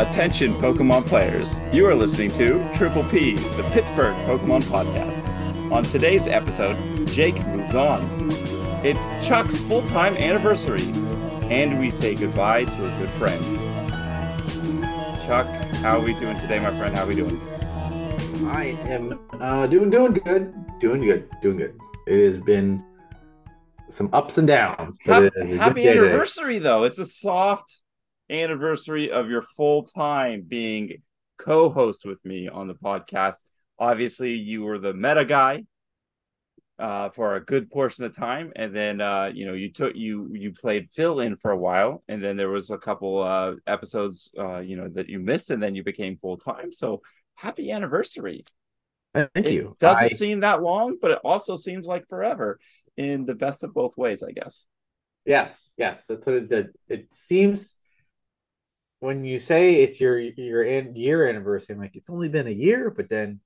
Attention, Pokemon players. You are listening to Triple P, the Pittsburgh Pokemon Podcast. On today's episode, Jake moves on. It's Chuck's full time anniversary, and we say goodbye to a good friend. Chuck, how are we doing today, my friend? How are we doing? I am uh, doing doing good, doing good, doing good. It has been some ups and downs, but happy, it is a happy good day today. anniversary, though. It's a soft anniversary of your full time being co host with me on the podcast. Obviously, you were the meta guy uh, for a good portion of time, and then uh, you know you took you you played fill in for a while, and then there was a couple uh, episodes uh, you know that you missed, and then you became full time. So happy anniversary! Thank you. It you. doesn't I- seem that long, but it also seems like forever in the best of both ways, I guess. yes, yes, that's what it did. It seems when you say it's your your an- year anniversary, I'm like it's only been a year, but then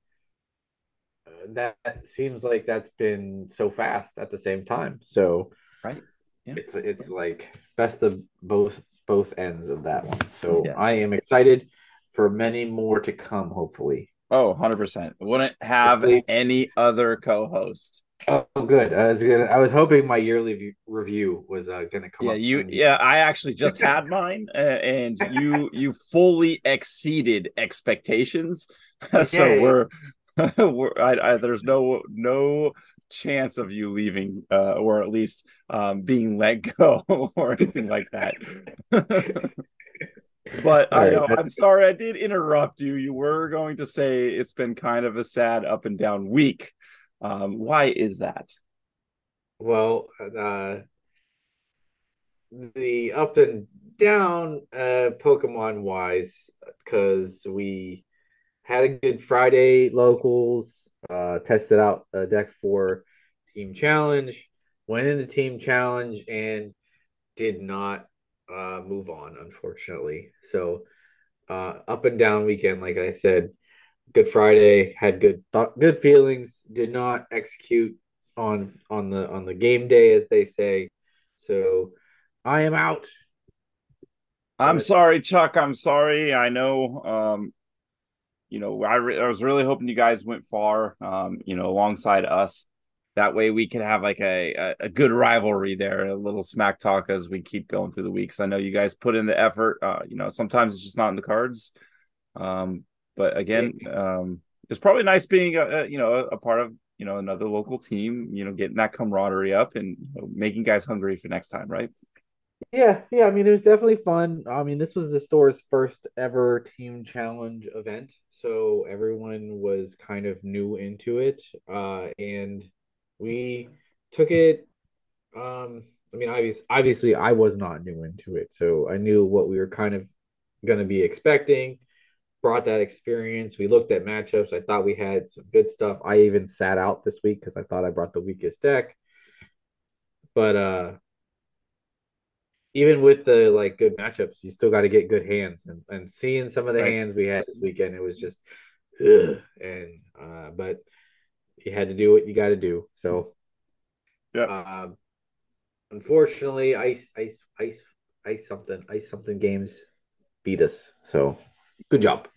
uh, that seems like that's been so fast at the same time. So Right. Yeah. it's it's like best of both both ends of that one. So Yes. I am excited for many more to come. Hopefully. Oh, 100%. Wouldn't have Hopefully- any other co-host. Oh, good. I was gonna, I was hoping my yearly view, review was uh, gonna come Yeah, up. you yeah, I actually just had mine uh, and you you fully exceeded expectations. so we're we're I, I, there's no no chance of you leaving uh, or at least um, being let go or anything like that. but All I know I'm sorry I did interrupt you. You were going to say it's been kind of a sad up and down week. Um, why is that? Well, uh, the up and down uh Pokemon wise, because we had a good Friday locals, uh tested out a deck for Team Challenge, went into Team Challenge and did not uh move on, unfortunately. So uh up and down weekend, like I said, Good Friday, had good thought good feelings, did not execute on on the on the game day as they say. So I am out. I'm But- sorry, Chuck. I'm sorry. I know. Um, you know, I, re- I was really hoping you guys went far. Um, you know, alongside us. That way we could have like a, a a good rivalry there, a little smack talk as we keep going through the weeks. I know you guys put in the effort. Uh, you know, sometimes it's just not in the cards. Um, but again, um, it's probably nice being a, a you know a, a part of you know another local team. You know, getting that camaraderie up and you know, making guys hungry for next time, right? Yeah, yeah. I mean, it was definitely fun. I mean, this was the store's first ever team challenge event, so everyone was kind of new into it. Uh, and we took it. Um, I mean, obviously, obviously, I was not new into it, so I knew what we were kind of going to be expecting. Brought that experience. We looked at matchups. I thought we had some good stuff. I even sat out this week because I thought I brought the weakest deck. But uh even with the like good matchups, you still got to get good hands. And, and seeing some of the Right. hands we had this weekend, it was just, ugh. and uh, but you had to do what you got to do. So, Yeah. Um, unfortunately, ice, ice, ice, ice something, ice something games beat us. So, good job.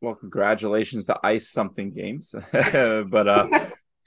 Well, congratulations to Ice Something Games. but uh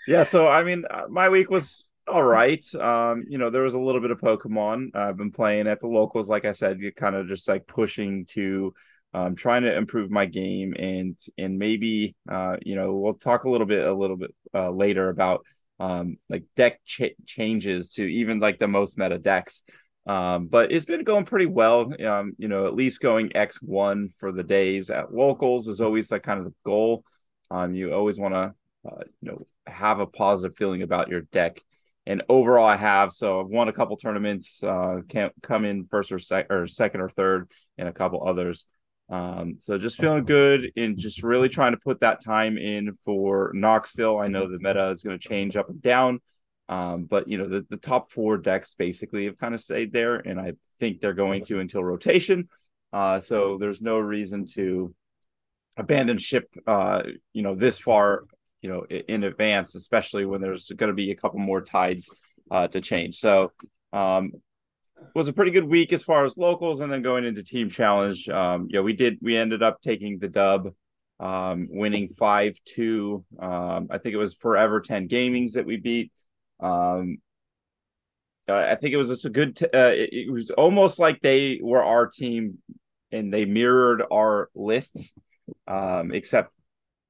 yeah, so I mean, uh, my week was all right. Um, you know, there was a little bit of Pokemon. I've been playing at the locals, like I said, you kind of just like pushing to um trying to improve my game and and maybe uh you know, we'll talk a little bit a little bit uh later about um like deck ch- changes to even like the most meta decks. Um, but it's been going pretty well. Um, you know, at least going X1 for the days at locals is always like kind of the goal. Um, you always want to, uh, you know, have a positive feeling about your deck. And overall, I have so I've won a couple tournaments. Uh, can't come in first or, sec- or second or third, and a couple others. Um, so just feeling good and just really trying to put that time in for Knoxville. I know the meta is going to change up and down. Um, but you know, the, the top four decks basically have kind of stayed there, and I think they're going to until rotation. Uh, so there's no reason to abandon ship uh, you know, this far, you know, in advance, especially when there's going to be a couple more tides uh to change. So um was a pretty good week as far as locals, and then going into team challenge. Um, yeah, we did. We ended up taking the dub, um, winning five two. Um, I think it was Forever Ten Gamings that we beat. Um, I think it was just a good. T- uh, it, it was almost like they were our team, and they mirrored our lists, um, except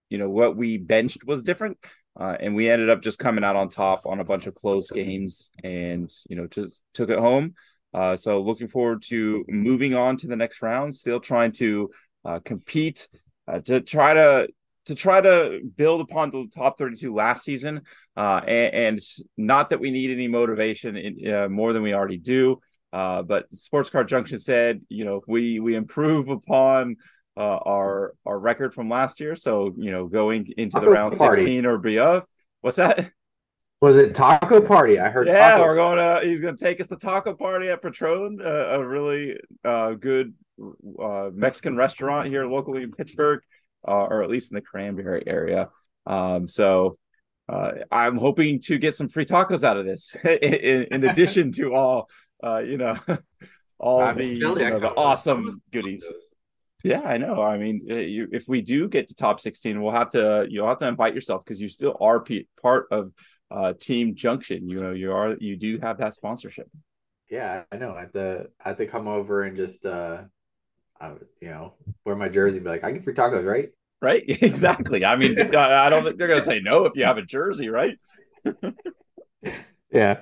you know what we benched was different. Uh, and we ended up just coming out on top on a bunch of close games and you know just took it home uh, so looking forward to moving on to the next round. Still trying to uh, compete uh, to try to to try to build upon the top 32 last season. Uh, and, and, not that we need any motivation in, uh, more than we already do. Uh, but Sports Card Junction said, you know, we we improve upon our our record from last year. So you know, going into the round 16 or beyond. What's that? Was it taco party? I heard. Yeah, taco. we're going to. He's going to take us to taco party at Patron, uh, a really uh, good uh, Mexican restaurant here locally in Pittsburgh, uh, or at least in the Cranberry area. Um, so uh, I'm hoping to get some free tacos out of this, in, in addition to all, uh, you know, all I the you know, the awesome goodies. Yeah, I know. I mean, you, if we do get to top 16, we'll have to you'll have to invite yourself because you still are p- part of uh, Team Junction. You know, you are you do have that sponsorship. Yeah, I know. I have to I have to come over and just uh, I, you know, wear my jersey and be like, I get free tacos, right? Right. Exactly. I mean, I don't think they're gonna say no if you have a jersey, right? yeah.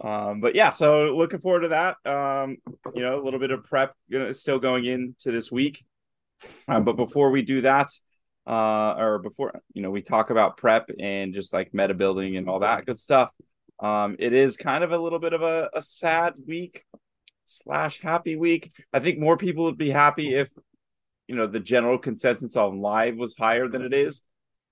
Um, but yeah, so looking forward to that. Um, you know, a little bit of prep you know, still going into this week. Um, but before we do that, uh, or before you know we talk about prep and just like meta building and all that good stuff. Um, it is kind of a little bit of a, a sad week slash happy week. I think more people would be happy if you know the general consensus on live was higher than it is.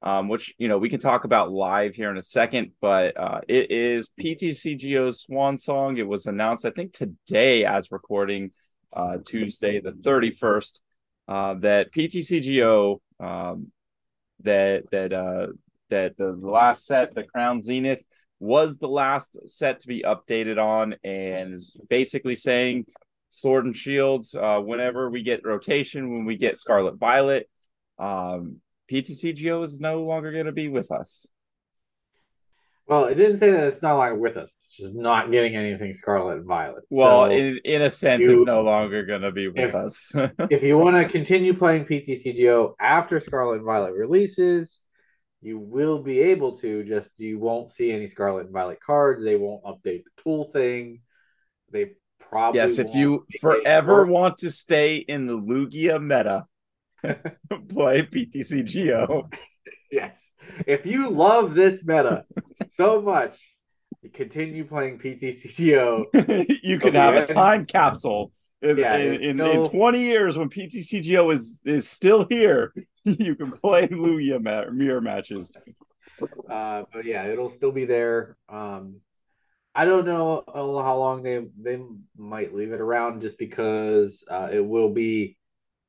Um, which you know we can talk about live here in a second, but uh, it is PTCGO's swan song. It was announced, I think, today as recording, uh, Tuesday the thirty first, uh, that PTCGO um, that that uh, that the last set, the Crown Zenith, was the last set to be updated on, and is basically saying Sword and Shield. Uh, whenever we get rotation, when we get Scarlet Violet, um, PTCGO is no longer going to be with us. Well, it didn't say that it's not longer with us. It's just not getting anything Scarlet and Violet. Well, so in, in a sense, you, it's no longer going to be with if, us. if you want to continue playing PTCGO after Scarlet and Violet releases, you will be able to. Just you won't see any Scarlet and Violet cards. They won't update the tool thing. They probably yes. If you forever want to stay in the Lugia meta, play PTCGO. Yes. If you love this meta so much, continue playing PTCGO. you can have a time capsule. In, yeah, in, in, in, 20 years, when PTCGO is is still here, you can play Lugia ma- mirror matches. Uh, but yeah, it'll still be there. Um, I don't know how long they they might leave it around, just because uh, it will be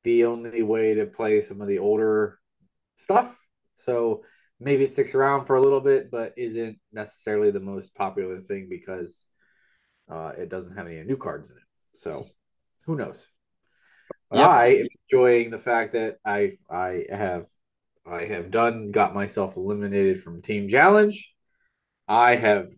the only way to play some of the older stuff so maybe it sticks around for a little bit, but isn't necessarily the most popular thing because uh, it doesn't have any new cards in it. So who knows? Yep. I am enjoying the fact that I I have I have done got myself eliminated from Team Challenge. I have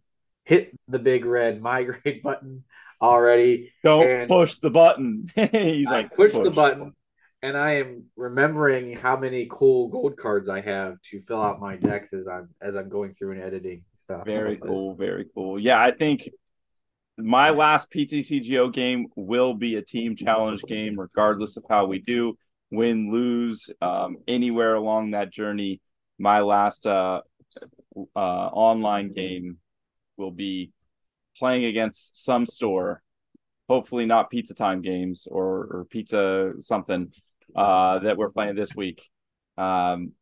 hit the big red migrate button already. Don't push the button. He's I like push, push the button and I am remembering how many cool gold cards I have to fill out my decks as I'm as I'm going through and editing stuff. Very cool, very cool. Yeah, I think my last PTCGO game will be a team challenge game, regardless of how we do, win, lose, um, anywhere along that journey. My last uh, uh, online game will be playing against some store hopefully not pizza time games or, or pizza something uh, that we're playing this week. Um,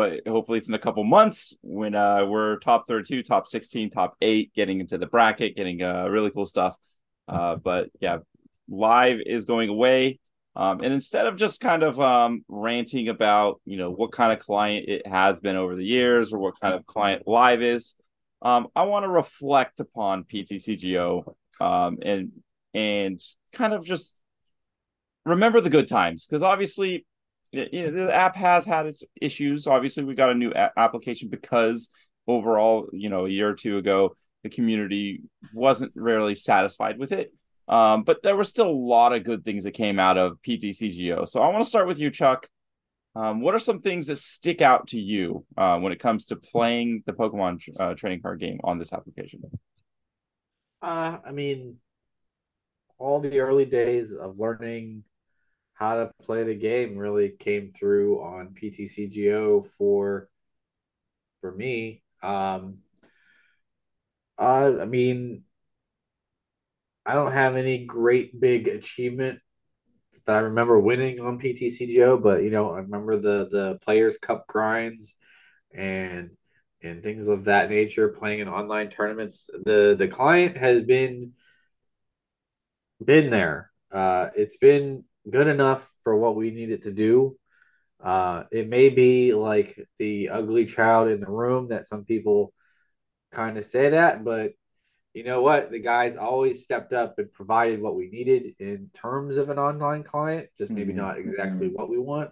but hopefully it's in a couple months when uh, we're top 32, top 16, top eight, getting into the bracket, getting uh, really cool stuff. Uh, but yeah, live is going away. Um, and instead of just kind of um, ranting about, you know, what kind of client it has been over the years or what kind of client live is, um, I want to reflect upon PTCGO um, and and kind of just remember the good times because obviously you know, the app has had its issues. Obviously, we got a new a- application because overall, you know, a year or two ago, the community wasn't really satisfied with it. Um, but there were still a lot of good things that came out of PTCGO. So I want to start with you, Chuck. Um, what are some things that stick out to you uh, when it comes to playing the Pokemon uh, trading card game on this application? Uh, I mean, all the early days of learning how to play the game really came through on PTCGO for for me. Um, uh, I mean, I don't have any great big achievement that I remember winning on PTCGO, but you know, I remember the the Players Cup grinds and and things of that nature, playing in online tournaments. The the client has been been there. Uh, it's been good enough for what we need it to do. Uh, it may be like the ugly child in the room that some people kind of say that, but you know what? The guys always stepped up and provided what we needed in terms of an online client, just maybe mm-hmm. not exactly what we want.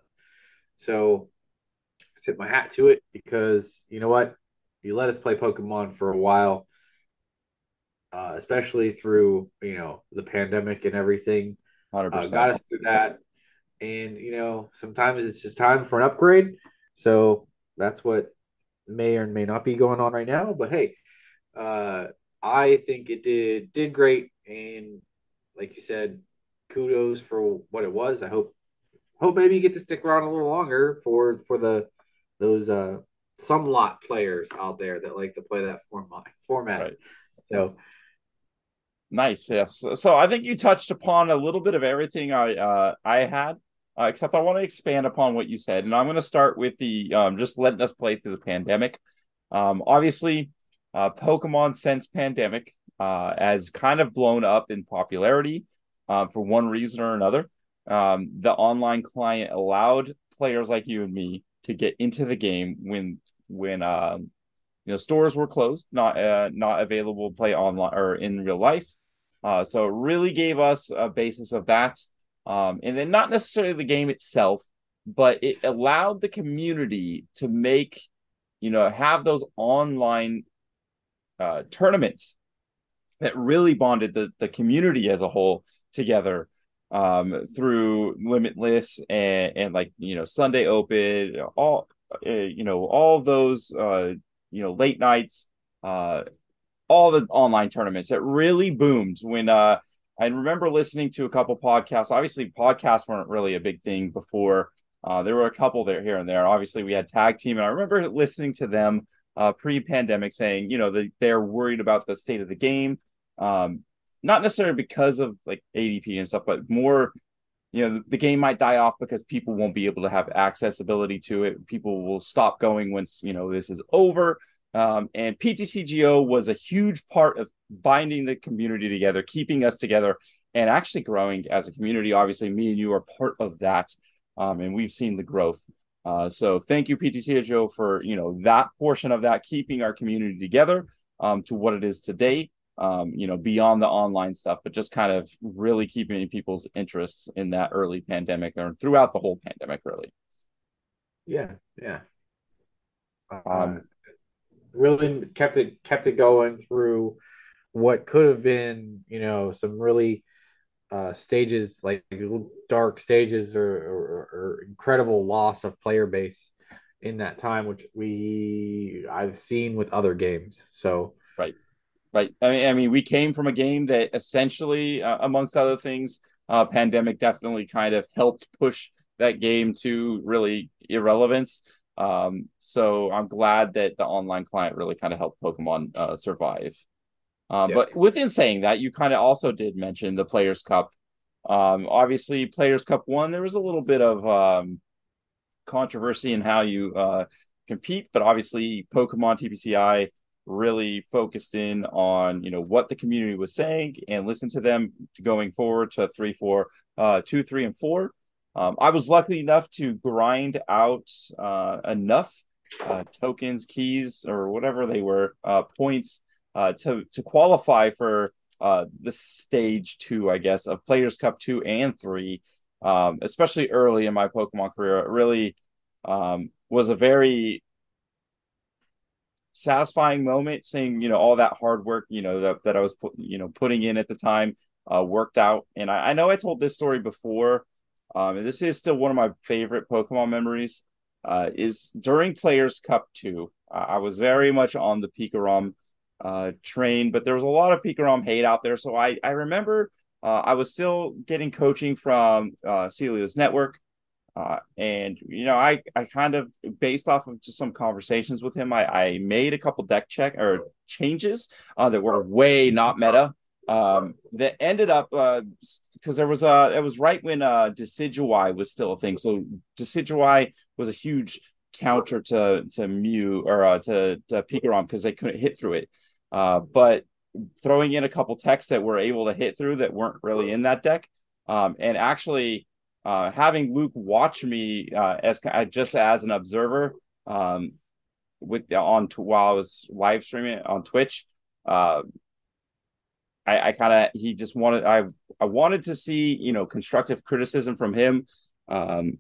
So I tip my hat to it because you know what? You let us play Pokemon for a while, uh, especially through you know the pandemic and everything. Uh, got us through that, and you know sometimes it's just time for an upgrade. So that's what may or may not be going on right now. But hey, uh, I think it did did great, and like you said, kudos for what it was. I hope hope maybe you get to stick around a little longer for for the those uh some lot players out there that like to play that format format. Right. So nice, yes. So I think you touched upon a little bit of everything I uh I had. Uh, except I want to expand upon what you said, and I'm going to start with the um, just letting us play through the pandemic. Um, obviously, uh, Pokemon since pandemic uh, has kind of blown up in popularity uh, for one reason or another. Um, the online client allowed players like you and me to get into the game when when um, you know stores were closed, not uh, not available to play online or in real life. Uh, so it really gave us a basis of that, um, and then not necessarily the game itself, but it allowed the community to make you know have those online uh, tournaments that really bonded the, the community as a whole together um, through limitless and, and like you know sunday open all uh, you know all those uh, you know late nights uh, all the online tournaments. It really boomed when uh, i remember listening to a couple podcasts. Obviously podcasts weren't really a big thing before. Uh, there were a couple there here and there. Obviously we had tag team and i remember listening to them uh, pre-pandemic saying you know that they're worried about the state of the game. Um, not necessarily because of like adp and stuff but more you know the, the, game might die off because people won't be able to have accessibility to it. People will stop going once you know this is over um, and ptcgo was a huge part of binding the community together keeping us together and actually growing as a community obviously me and you are part of that um, and we've seen the growth uh, so thank you, PTCGO, for you know that portion of that, keeping our community together um, to what it is today. Um, you know, beyond the online stuff, but just kind of really keeping people's interests in that early pandemic or throughout the whole pandemic, really. Yeah, yeah. Um, uh, really kept it kept it going through what could have been, you know, some really uh, stages, like dark stages or, or, or, incredible loss of player base in that time, which we I've seen with other games. So right, right. I mean, I mean, we came from a game that essentially, uh, amongst other things, uh, pandemic definitely kind of helped push that game to really irrelevance. Um, so I'm glad that the online client really kind of helped Pokemon uh, survive. Uh, yeah. But within saying that, you kind of also did mention the Players Cup. Um, obviously, Players Cup one, there was a little bit of um, controversy in how you uh, compete, but obviously, Pokemon TPCI really focused in on you know what the community was saying and listened to them going forward to three, four, uh, two, three, and four. Um, I was lucky enough to grind out uh, enough uh, tokens, keys, or whatever they were, uh, points uh, to to qualify for uh, the stage two, I guess, of Players Cup two and three, um, especially early in my Pokemon career. It really um, was a very satisfying moment seeing you know all that hard work you know that, that i was you know putting in at the time uh, worked out and I, I know i told this story before um, and this is still one of my favorite pokemon memories uh, is during players cup 2 uh, i was very much on the pikarom uh, train but there was a lot of pikarom hate out there. So i i remember uh, i was still getting coaching from uh, Celio's network. Uh, and you know, I I kind of based off of just some conversations with him, I, I made a couple deck check or changes uh, that were way not meta. Um, that ended up because uh, there was a it was right when uh Decidueye was still a thing. So Decidueye was a huge counter to to Mew or uh, to to Pikarom because they couldn't hit through it. Uh, but throwing in a couple techs that were able to hit through that weren't really in that deck, um, and actually uh, having Luke watch me uh, as uh, just as an observer um, with on while I was live streaming on Twitch. Uh, I, I kind of he just wanted I I wanted to see you know constructive criticism from him. Um,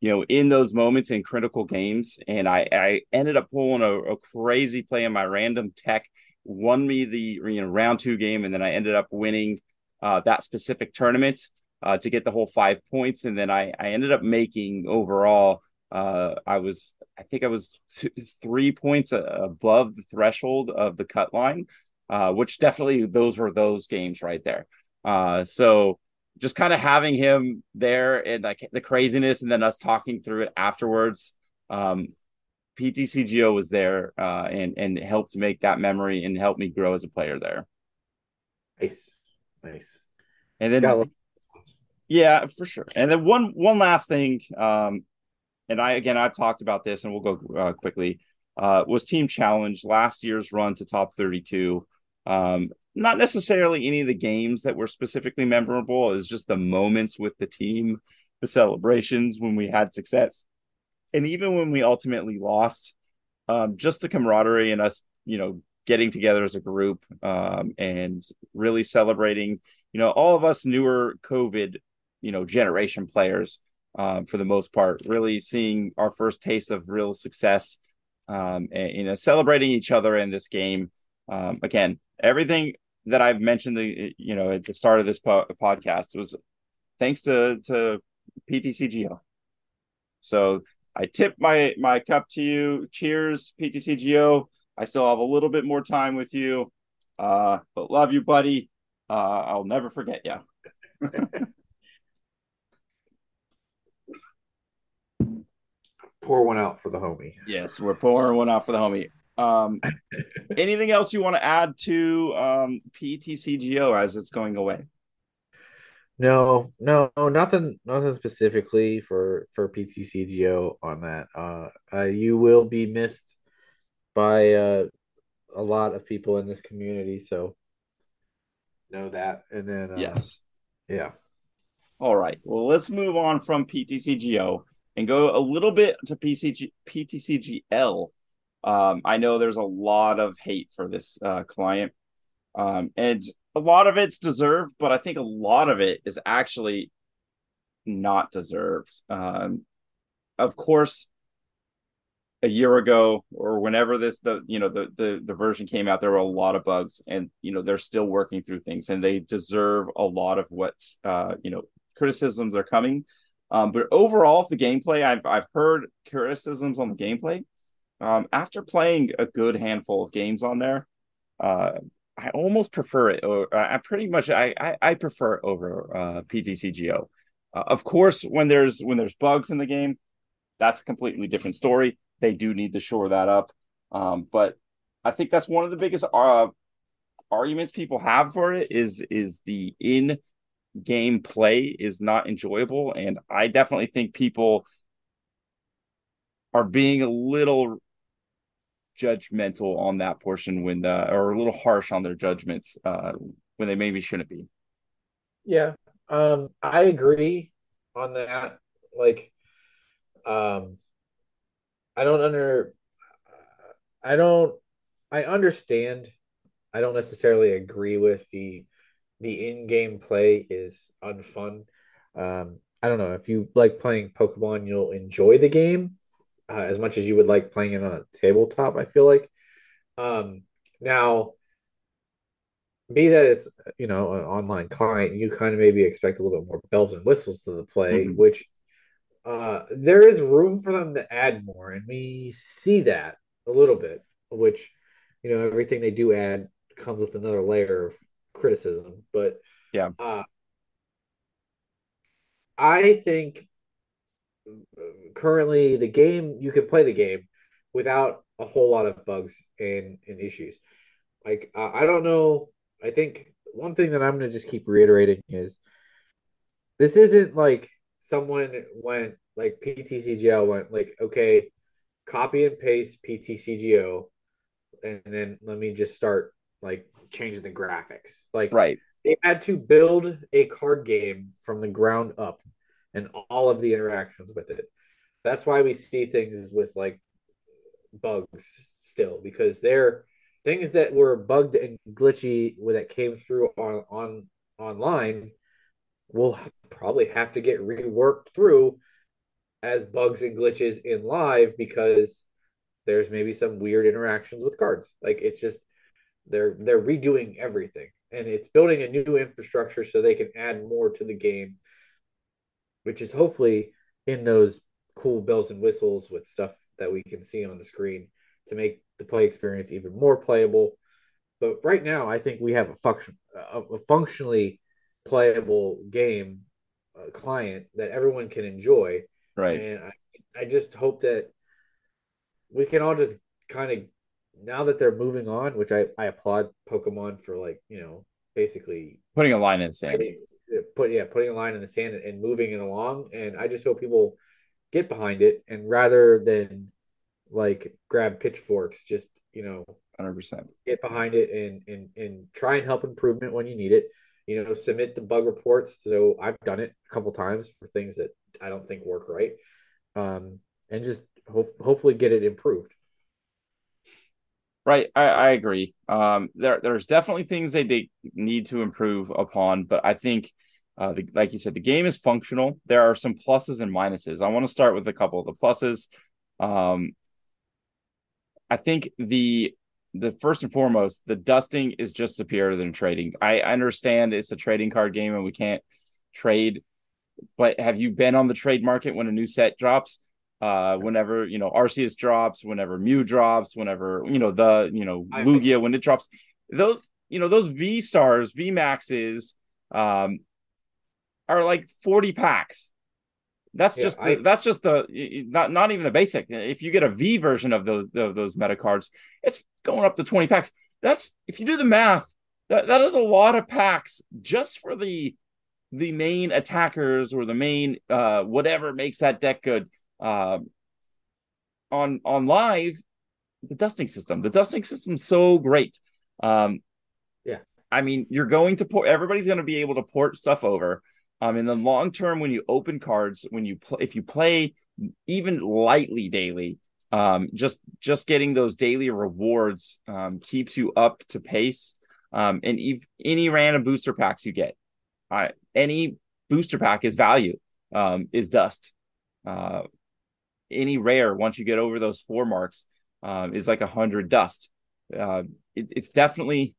you know, in those moments in critical games, and I I ended up pulling a, a crazy play in my random tech, won me the you know round two game, and then I ended up winning uh, that specific tournament uh, to get the whole five points. And then I, I ended up making overall, uh, I was, I think I was three points above the threshold of the cut line, uh, which definitely those were those games right there. Uh, so just kind of having him there and like the craziness and then us talking through it afterwards. Um, PTCGO was there uh, and and helped make that memory and helped me grow as a player there. Nice, nice. And then yeah, for sure. And then one one last thing, um, and I again I've talked about this, and we'll go uh, quickly. Uh, was Team Challenge last year's run to top thirty two? Um, not necessarily any of the games that were specifically memorable. Is just the moments with the team, the celebrations when we had success, and even when we ultimately lost. Um, just the camaraderie and us, you know, getting together as a group um, and really celebrating. You know, all of us newer COVID you know generation players um, for the most part. Really seeing our first taste of real success, um, and you know celebrating each other in this game. Um, again, everything that I've mentioned, the you know at the start of this po- podcast was thanks to to PTCGO. So I tip my my cup to you. Cheers, PTCGO. I still have a little bit more time with you, uh, but love you, buddy. Uh, I'll never forget you. pour one out for the homie. Yes, we're pouring one out for the homie. Um, anything else you want to add to um, PTCGO as it's going away? No, no, nothing, nothing specifically for for PTCGO on that. Uh, uh, you will be missed by uh, a lot of people in this community, so know that. And then, uh, yes, yeah. All right. Well, let's move on from PTCGO and go a little bit to PCG, PTCGL. Um, I know there's a lot of hate for this uh, client, um, and a lot of it's deserved, but I think a lot of it is actually not deserved. Um, of course, a year ago or whenever this the you know the, the the version came out, there were a lot of bugs, and you know they're still working through things, and they deserve a lot of what uh, you know criticisms are coming um, but overall, the gameplay, I've I've heard criticisms on the gameplay. Um, after playing a good handful of games on there, uh, I almost prefer it. Or I pretty much I I, I prefer it over uh, PTCGO. Uh, of course, when there's when there's bugs in the game, that's a completely different story. They do need to shore that up. Um, but I think that's one of the biggest uh, arguments people have for it is is the in game play is not enjoyable. And I definitely think people are being a little judgmental on that portion when uh, or a little harsh on their judgments uh, when they maybe shouldn't be. Yeah, um, I agree on that. Like, um, I don't under, I don't, I understand. I don't necessarily agree with the the in-game play is unfun. Um, I don't know if you like playing Pokemon, you'll enjoy the game uh, as much as you would like playing it on a tabletop. I feel like. Um, now, be that it's you know an online client, you kind of maybe expect a little bit more bells and whistles to the play, mm-hmm. which uh, there is room for them to add more, and we see that a little bit. Which you know everything they do add comes with another layer of criticism, but yeah, uh, I think currently the game you can play the game without a whole lot of bugs and, and issues. Like uh, I don't know. I think one thing that I'm going to just keep reiterating is this isn't like someone went like PTCGO went like okay, copy and paste PTCGO, and then let me just start like changing the graphics. Like right, they had to build a card game from the ground up and all of the interactions with it. That's why we see things with like bugs still because they're things that were bugged and glitchy that came through on on online will probably have to get reworked through as bugs and glitches in live because there's maybe some weird interactions with cards. Like it's just they're they're redoing everything and it's building a new infrastructure so they can add more to the game, which is hopefully in those cool bells and whistles with stuff that we can see on the screen to make the play experience even more playable. But right now, I think we have a function, a, a functionally playable game uh, client that everyone can enjoy. Right. And I, I just hope that we can all just kind of now that they're moving on, which I, I applaud Pokemon for like, you know, basically putting a line in the sand. Put yeah, putting a line in the sand and moving it along. And I just hope people get behind it and rather than like grab pitchforks, just you know, hundred percent get behind it and and and try and help improvement when you need it. You know, submit the bug reports. So I've done it a couple times for things that I don't think work right, um, and just ho- hopefully get it improved. Right, I, I agree. Um, there, there's definitely things they, they need to improve upon, but I think, uh, the, like you said, the game is functional. There are some pluses and minuses. I want to start with a couple of the pluses. Um, I think the the first and foremost, the dusting is just superior than trading. I understand it's a trading card game and we can't trade, but have you been on the trade market when a new set drops? Uh, whenever you know Arceus drops, whenever Mew drops, whenever you know the you know Lugia when it drops, those you know those V stars, V maxes, um, are like forty packs. That's yeah, just the, I, that's just the not not even the basic. If you get a V version of those of those meta cards, it's going up to 20 packs. That's if you do the math, that, that is a lot of packs just for the the main attackers or the main uh whatever makes that deck good. Uh, on on live, the dusting system. The dusting system's so great. Um yeah. I mean, you're going to port everybody's going to be able to port stuff over um, in the long term, when you open cards, when you play, if you play even lightly daily, um, just just getting those daily rewards um, keeps you up to pace. Um, and if any random booster packs you get, uh, any booster pack is value, um, is dust. Uh, any rare once you get over those four marks um, is like a hundred dust. Uh, it, it's definitely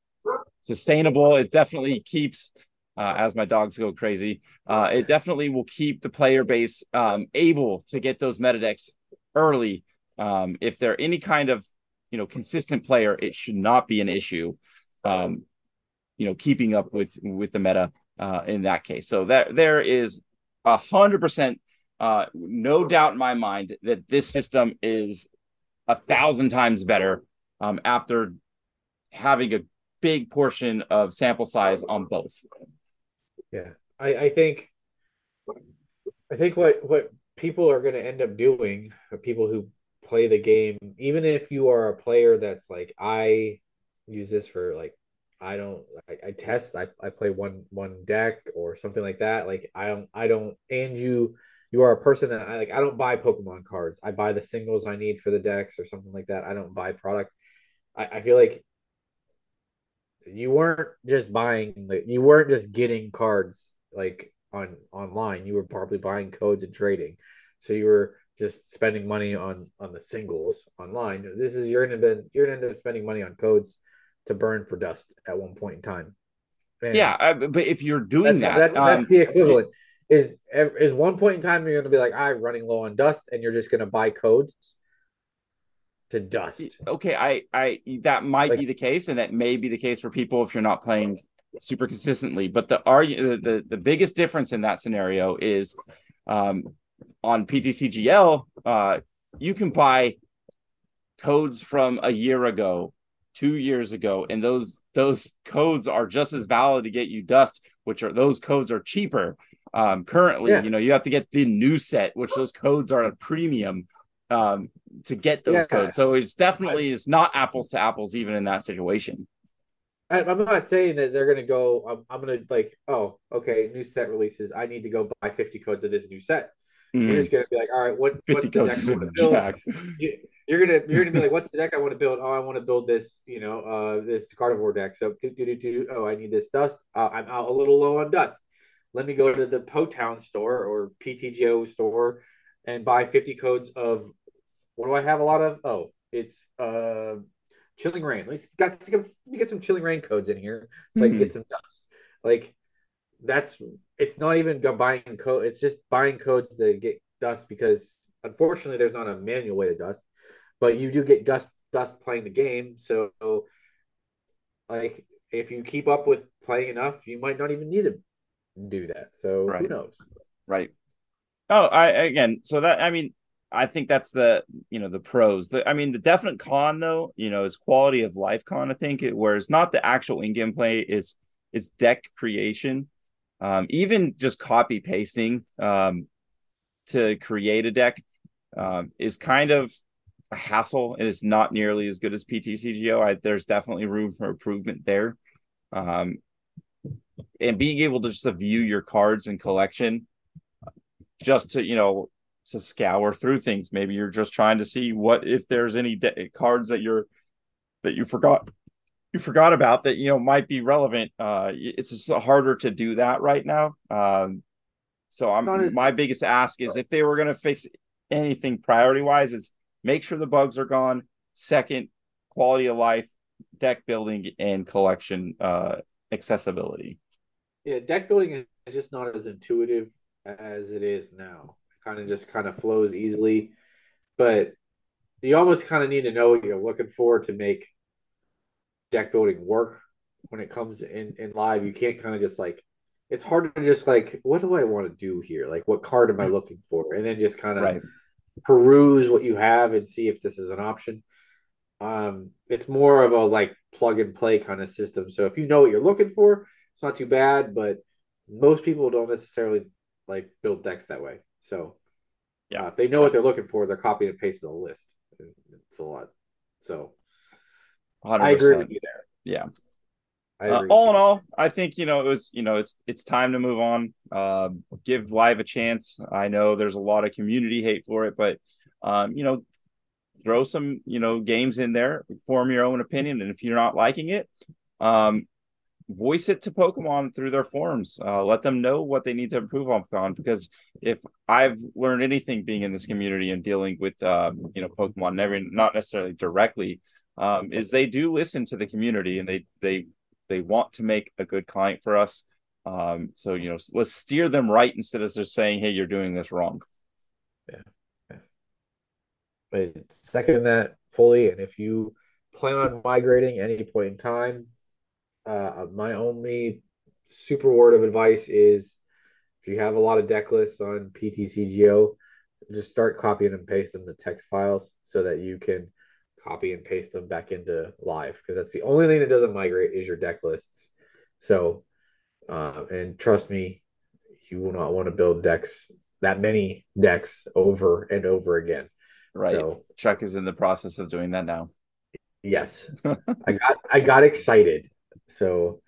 sustainable. It definitely keeps uh, as my dogs go crazy. Uh, it definitely will keep the player base um, able to get those meta decks early. Um, if they're any kind of you know consistent player, it should not be an issue. Um, you know, keeping up with with the meta uh, in that case. So that there is a hundred percent, uh, no doubt in my mind that this system is a thousand times better um, after having a big portion of sample size on both. Yeah, I, I think I think what what people are going to end up doing, people who play the game, even if you are a player that's like I use this for like I don't I, I test I, I play one one deck or something like that. Like I don't I don't and you you are a person that I like I don't buy Pokemon cards. I buy the singles I need for the decks or something like that. I don't buy product. I, I feel like you weren't just buying the, you weren't just getting cards like on online. You were probably buying codes and trading. So you were just spending money on on the singles online. This is you're gonna be you're gonna end up spending money on codes to burn for dust at one point in time. Man, yeah, I, but if you're doing that's, that, that's, um, that's the equivalent. Is is one point in time you're gonna be like, I'm running low on dust, and you're just gonna buy codes to dust. Okay, I I that might like, be the case, and that may be the case for people if you're not playing super consistently. But the argue the the biggest difference in that scenario is um, on PTCGL, uh, you can buy codes from a year ago, two years ago, and those those codes are just as valid to get you dust, which are those codes are cheaper. Um, currently, yeah. you know, you have to get the new set, which those codes are a premium um, to get those yeah. codes. So it's definitely is not apples to apples even in that situation. I, am not saying that they're gonna go. I'm, I'm, gonna like, oh, okay, new set releases. I need to go buy 50 codes of this new set. Mm. You're just gonna be like, all right, what, what's the deck I want to build? You, you're gonna you're gonna be like, what's the deck I want to build? Oh, I want to build this, you know, uh, this carnivore deck. So do do do do. Oh, I need this dust. Uh, I'm out a little low on dust. Let me go to the Potown store or PTGO store and buy 50 codes of what do I have a lot of? Oh, it's uh Chilling Reign. At least got let me get some Chilling Reign codes in here so mm-hmm. I can get mm-hmm. some dust. Like that's it's not even buying code. It's just buying codes to get dust because unfortunately there's not a manual way to dust, but you do get dust dust playing the game. So like if you keep up with playing enough, you might not even need to do that. So right. who knows? Right. Oh, I again, so that I mean, I think that's the you know the pros. The I mean, the definite con though, you know, is quality of life con. I think it, whereas not the actual in game play is it's deck creation, um, even just copy pasting um, to create a deck um, is kind of a hassle. It is not nearly as good as PTCGO. I, there's definitely room for improvement there. Um, and being able to just view your cards and collection just to you know to scour through things. Maybe you're just trying to see what if there's any de- cards that you're that you forgot you forgot about that you know might be relevant. Uh it's just harder to do that right now. Um so i'm as- my biggest ask is if they were going to fix anything priority wise is make sure the bugs are gone second quality of life deck building and collection uh accessibility yeah deck building is just not as intuitive as it is now. It kind of just kind of flows easily, but you almost kind of need to know what you're looking for to make deck building work when it comes in in live. You can't kind of just like it's hard to just like what do I want to do here? Like what card am I looking for? And then just kind of right. peruse what you have and see if this is an option. Um, it's more of a like plug and play kind of system. So if you know what you're looking for, it's not too bad. But most people don't necessarily like build decks that way. So yeah, uh, if they know what they're looking for, they're copying and pasting the list. It's a lot. So 100%. I agree with you there. Yeah. Uh, all in all, I think you know it was you know it's it's time to move on. Uh, give live a chance. I know there's a lot of community hate for it, but um, you know, throw some you know games in there, form your own opinion, and if you're not liking it, um, voice it to Pokemon through their forums. Uh, let them know what they need to improve on. Because if I've learned anything being in this community and dealing with um, you know Pokemon, never not necessarily directly, um, is they do listen to the community and they they they want to make a good client for us. Um, so you know, let's steer them right instead of just saying, "Hey, you're doing this wrong." Yeah. yeah. But second that fully, and if you plan on migrating any point in time, uh, my only super word of advice is if you have a lot of deck lists on PTCGO, just start copying and pasting the text files so that you can copy and paste them back into live because that's the only thing that doesn't migrate is your deck lists. So, uh, and trust me, you will not want to build decks that many decks over and over again. Right. So, Chuck is in the process of doing that now. Yes, I got I got excited so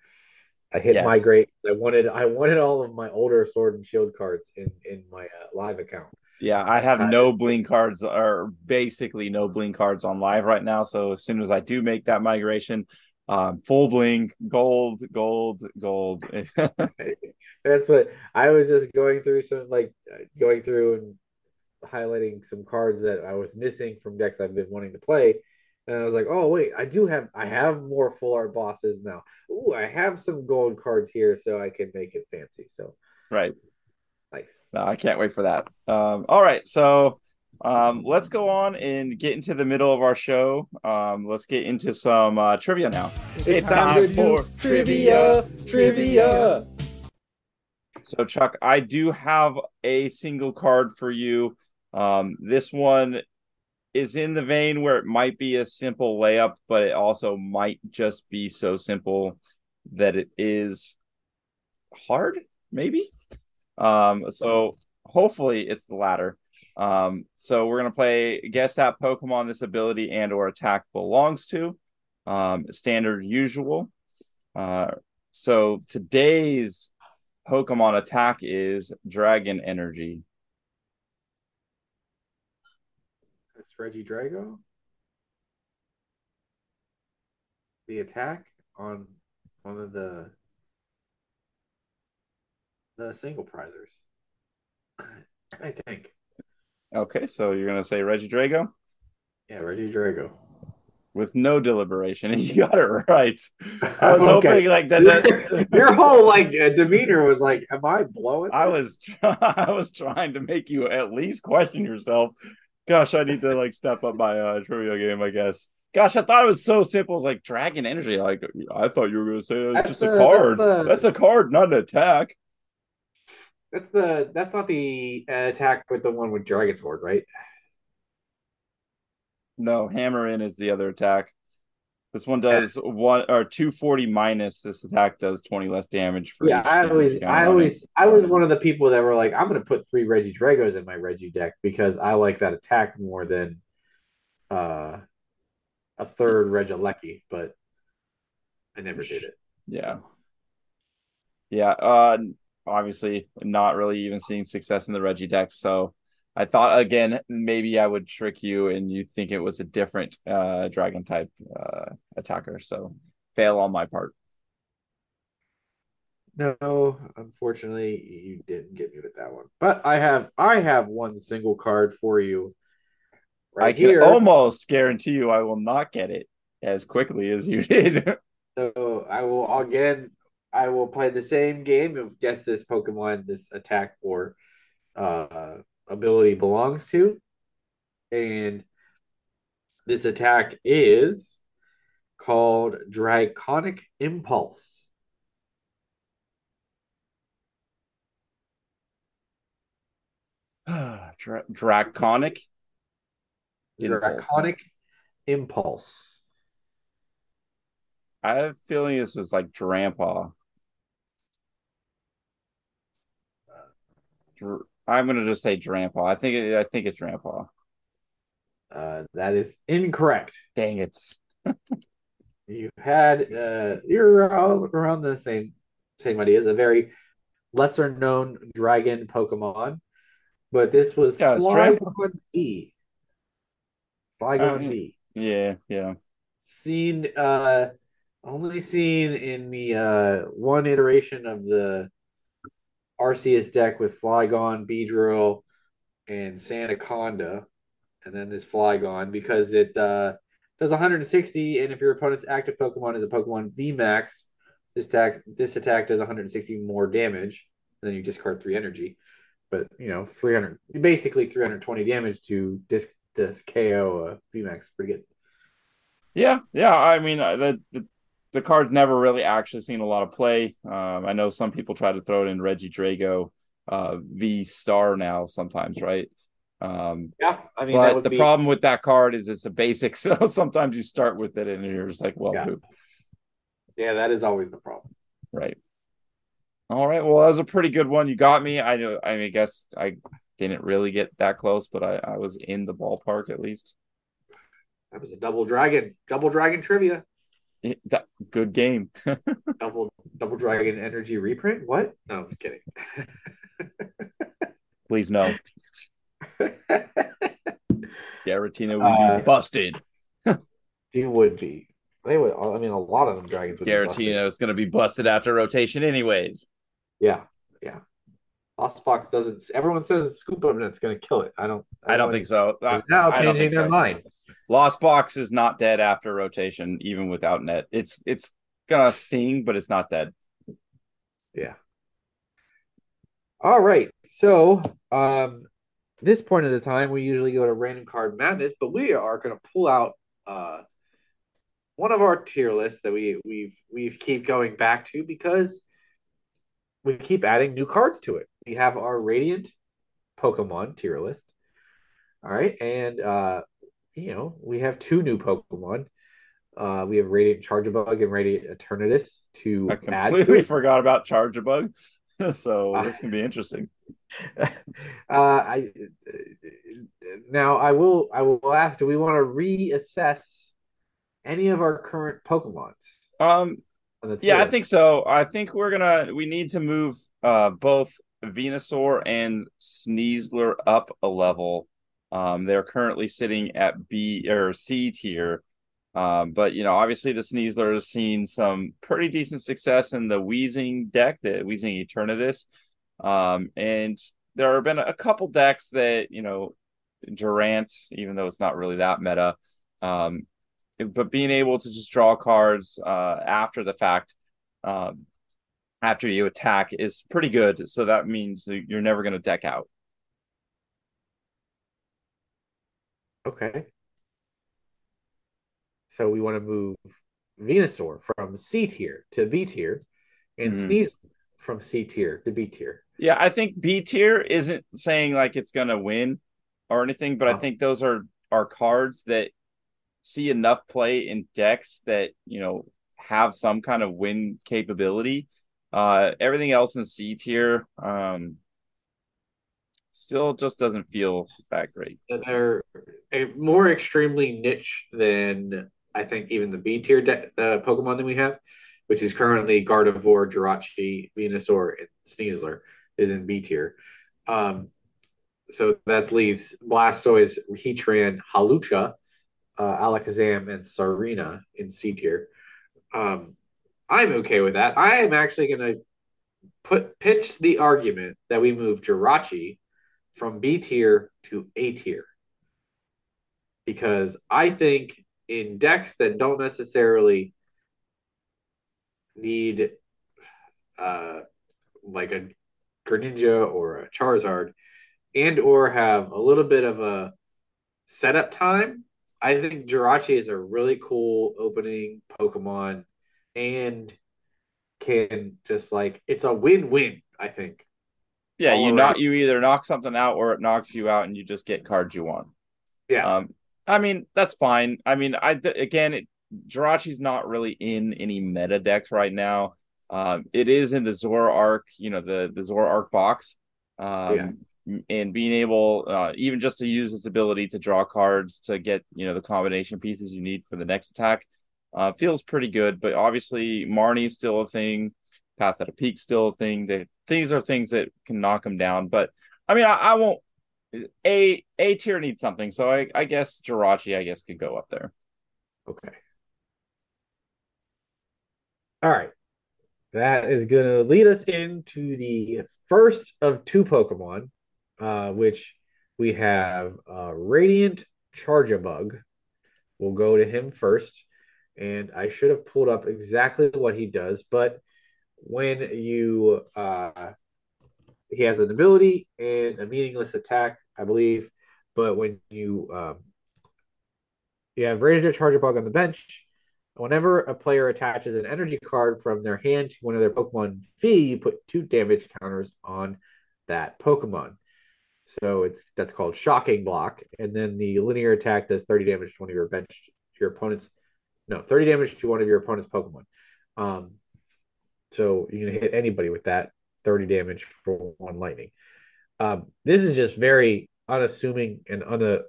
I hit yes. migrate. I wanted I wanted all of my older sword and shield cards in in my uh, live account. Yeah, I have no bling cards or basically no bling cards on live right now. So as soon as I do make that migration, um, full bling, gold, gold, gold. That's what I was just going through some like going through and highlighting some cards that I was missing from decks I've been wanting to play. And I was like, oh wait, I do have I have more full art bosses now. Ooh, I have some gold cards here so I can make it fancy. So right. Nice. No, I can't wait for that. Um, all right, so um, let's go on and get into the middle of our show. Um, let's get into some uh, trivia now. It's time for trivia, trivia. So, Chuck, I do have a single card for you. Um, this one is in the vein where it might be a simple layup, but it also might just be so simple that it is hard, maybe. Um, so hopefully it's the latter. Um, so we're gonna play guess that Pokemon this ability and or attack belongs to. Um, standard usual. Uh, so today's Pokemon attack is Dragon Energy. That's Regidrago. The attack on one of the the single prizers. I think. Okay, so you're gonna say Regidrago? Yeah, Regidrago. With no deliberation, and you got it right. I was okay. hoping like that. that... Your whole like uh, demeanor was like, "Am I blowing?" This? I was, I was trying to make you at least question yourself. Gosh, I need to like step up my uh, trivia game, I guess. Gosh, I thought it was so simple. It's like Dragon Energy. Like I thought you were going to say that's just a, a card. That's, the... that's a card, not an attack. That's the that's not the attack with the one with Dragon Sword, right? No, Hammer in is the other attack. This one does one or two forty minus. This attack does twenty less damage. For yeah, I always, I always, I was one of the people that were like, I'm going to put three Regidragos in my Reggie deck because I like that attack more than uh a third Regieleki, but I never did it. Yeah, yeah. Uh, obviously not really even seeing success in the Reggie deck. So I thought again maybe I would trick you and you think it was a different uh, dragon type uh, attacker. So fail on my part. No, unfortunately, you didn't get me with that one. But I have I have one single card for you. Right I can here. almost guarantee you I will not get it as quickly as you did. so I will again I will play the same game of guess this Pokemon this attack or uh, ability belongs to. And this attack is called Draconic Impulse. Dra- draconic Impulse. Draconic Impulse. I have a feeling this is like Drampa. I'm gonna just say Drampa. I think it, I think it's Drampa. Uh, that is incorrect. Dang it! you had uh, you're all around the same same ideas. A very lesser known dragon Pokemon, but this was yeah, Flygon V. Flygon V. Yeah, yeah. Seen uh only seen in the uh one iteration of the Arceus deck with Flygon, Beedrill, and Sandaconda, and then this Flygon because it uh, does 160, and if your opponent's active Pokemon is a Pokemon VMAX, this attack this attack does 160 more damage. And then you discard three energy, but you know 300, basically 320 damage to disc disc KO a VMAX. Pretty good. Yeah, yeah. I mean, uh, the, the card's never really actually seen a lot of play. Um, I know some people try to throw it in Regidrago uh, V Star now sometimes, right? Um, yeah, I mean, but the be... problem with that card is it's a basic, so sometimes you start with it and you're just like, well, yeah. Yeah, that is always the problem. Right. All right. Well, that was a pretty good one. You got me. I know. I mean, I guess I didn't really get that close, but I, I was in the ballpark at least. That was a double dragon, double dragon trivia. That good game. double double dragon energy reprint. What? No, I'm kidding. Please no. Giratina would uh, be busted. he would be. they would. I mean, a lot of them dragons would know it's going to be busted after rotation, anyways. Yeah, yeah. Lost Box doesn't. Everyone says scoop up and it's going to kill it. I don't. I, I don't think so. now changing their mind. Lost Box is not dead after rotation, even without net. It's it's gonna sting, but it's not dead. Yeah. All right. So, um, this point of the time, we usually go to random card madness, but we are to pull out uh one of our tier lists that we we've we've keep going back to because we keep adding new cards to it. We have our Radiant Pokemon tier list. All right, and uh, you know we have two new Pokemon. Uh, we have Radiant Charjabug and Radiant Eternatus to I completely forgot about Charjabug, so uh, this can be interesting. Uh, I now I will I will ask: Do we want to reassess any of our current Pokemons? Um, yeah, I think so. I think we're gonna we need to move uh both Venusaur and Sneasler up a level. Um, they're currently sitting at B or C tier. Um, but you know, obviously the Sneasler has seen some pretty decent success in the Wheezing deck, the Wheezing Eternatus. Um, and there have been a couple decks that, you know, Durant, even though it's not really that meta, um, but being able to just draw cards uh, after the fact, um, after you attack, is pretty good. So that means you're never going to deck out. Okay. So we want to move Venusaur from C tier to B tier, and mm-hmm. Sneeze from C tier to B tier. Yeah, I think B tier isn't saying like it's going to win or anything, but oh. I think those are are cards that see enough play in decks that you know have some kind of win capability. Uh, everything else in C tier um, still just doesn't feel that great. They're more extremely niche than I think even the B tier de- uh, Pokemon that we have, which is currently Gardevoir, Jirachi, Venusaur, and Sneasler is in B tier. Um, so that leaves Blastoise, Heatran, Hawlucha, uh, Alakazam and Tsareena in C tier. Um, I'm okay with that. I am actually going to put pitch the argument that we move Jirachi from B tier to A tier because I think in decks that don't necessarily need uh, like a Greninja or a Charizard and or have a little bit of a setup time I think Jirachi is a really cool opening Pokemon and can just like it's a win-win, I think. Yeah, you knock you either knock something out or it knocks you out and you just get cards you want. Yeah. Um I mean, that's fine. I mean, I again, it, Jirachi's not really in any meta decks right now. Um, it is in the Zoroark, you know, the the arc box. Um, yeah and being able uh, even just to use its ability to draw cards to get you know the combination pieces you need for the next attack uh, feels pretty good but obviously marnie's still a thing path at a peak still thing that these are things that can knock them down but i mean i, I won't a a tier needs something so i i guess jirachi i guess could go up there okay all right that is going to lead us into the first of two Pokemon uh, which we have uh, Radiant Charjabug. We'll go to him first. And I should have pulled up exactly what he does, but when you uh, he has an ability and a meaningless attack, I believe. But when you um, you have Radiant Charjabug on the bench, whenever a player attaches an energy card from their hand to one of their Pokemon V, you put two damage counters on that Pokemon. So it's that's called shocking block, and then the linear attack does 30 damage to one of your bench your opponent's no 30 damage to one of your opponent's Pokemon. Um, so you can hit anybody with that 30 damage for one lightning. Um, this is just very unassuming and un-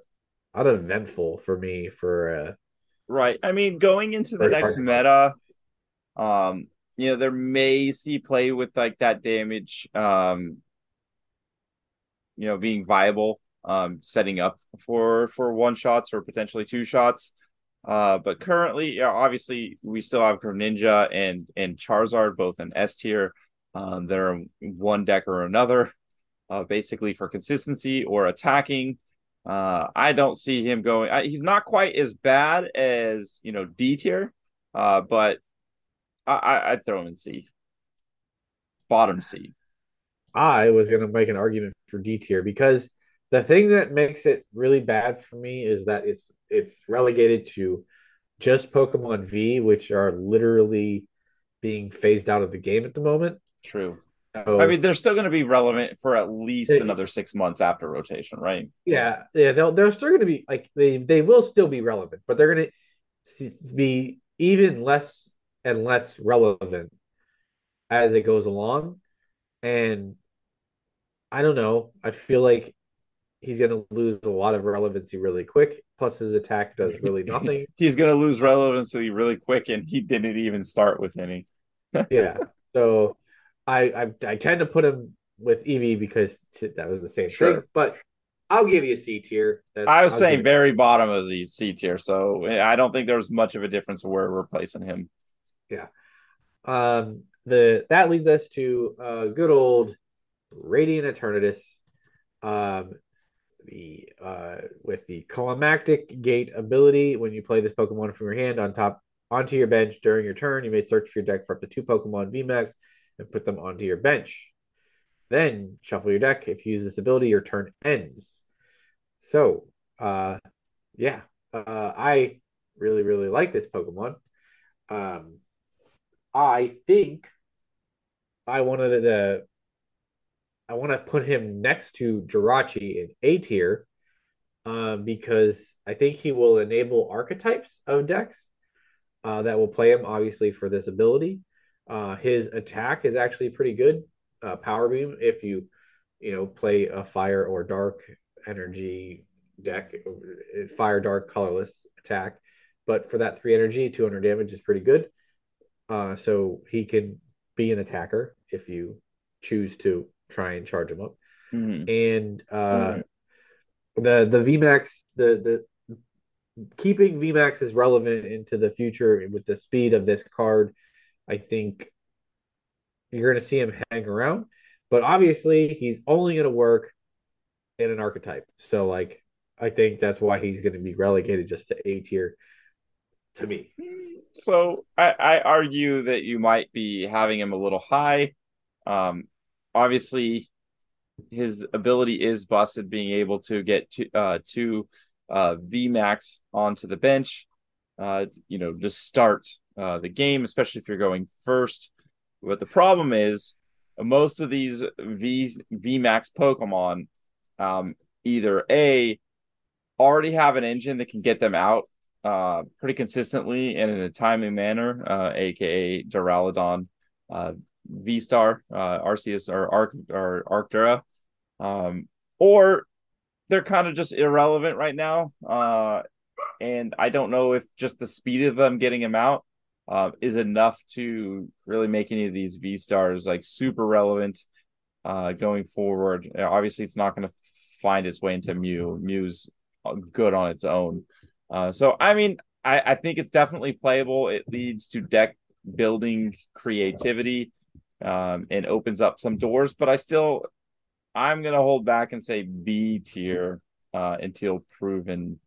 uneventful for me for uh right. I mean, going into the next meta, um, you know, there may see play with like that damage um you know being viable um setting up for for one shots or potentially two shots Uh, but currently, yeah, obviously, we still have Greninja and and Charizard both in S tier. Um, they're one deck or another, uh, basically for consistency or attacking. Uh, I don't see him going. I, he's not quite as bad as you know D tier, uh, but I, I I'd throw him in C, bottom C. I was going to make an argument for D tier because the thing that makes it really bad for me is that it's it's relegated to just Pokemon V, which are literally being phased out of the game at the moment. True. So, I mean, they're still going to be relevant for at least it, another six months after rotation, right? Yeah, yeah. They'll they're still going to be like they they will still be relevant, but they're going to be even less and less relevant as it goes along. And I don't know. I feel like he's going to lose a lot of relevancy really quick. Plus, his attack does really nothing. he's going to lose relevancy really quick, and he didn't even start with any. yeah. So I, I, I tend to put him with Eevee because that was the same sure. thing. But I'll give you a C tier. I was I'll saying very bottom of the C tier, so I don't think there's much of a difference where we're placing him. Yeah. Um. The that leads us to uh good old Radiant Eternatus. Um, the uh, with the climactic gate ability when you play this Pokemon from your hand on top onto your bench during your turn, you may search for your deck for up to two Pokemon VMAX and put them onto your bench. Then shuffle your deck. If you use this ability, your turn ends. So, uh, yeah, uh, I really, really like this Pokemon. Um, I think I wanted to I want to put him next to Jirachi in A tier um, because I think he will enable archetypes of decks uh, that will play him, obviously, for this ability. Uh, his attack is actually pretty good. Uh, power beam, if you, you know, play a fire or dark energy deck, fire, dark, colorless attack. But for that three energy, 200 damage is pretty good. Uh, so he can be an attacker if you choose to try and charge him up. Mm-hmm. And uh, the the VMAX the the keeping VMAX is relevant into the future with the speed of this card. I think you're going to see him hang around, but obviously he's only going to work in an archetype. So like I think that's why he's going to be relegated just to A tier to me. So I, I argue that you might be having him a little high. Um, obviously his ability is busted being able to get to uh two uh VMAX onto the bench uh you know to start uh the game especially if you're going first. But the problem is most of these V VMAX Pokemon um either a already have an engine that can get them out uh pretty consistently and in a timely manner uh aka Duraludon uh V Star, uh, Arceus, or Arc or Arctura, um, or they're kind of just irrelevant right now. Uh, and I don't know if just the speed of them getting them out uh, is enough to really make any of these V stars like super relevant uh, going forward. Obviously, it's not going to find its way into Mew. Mew's good on its own. Uh, so, I mean, I, I think it's definitely playable. It leads to deck building creativity um, and opens up some doors. But I still, I'm gonna hold back and say B tier uh, until proven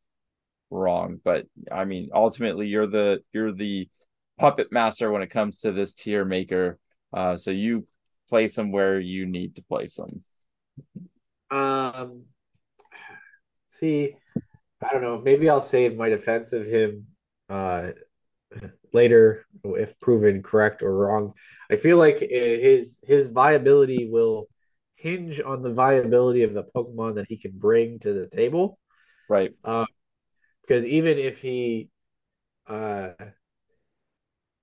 wrong. But I mean, ultimately, you're the you're the puppet master when it comes to this tier maker. Uh, so you place them where you need to place them. Um, see, I don't know. Maybe I'll save my defense of him uh, later if proven correct or wrong. I feel like his his viability will hinge on the viability of the Pokemon that he can bring to the table. Right. Uh, because even if he uh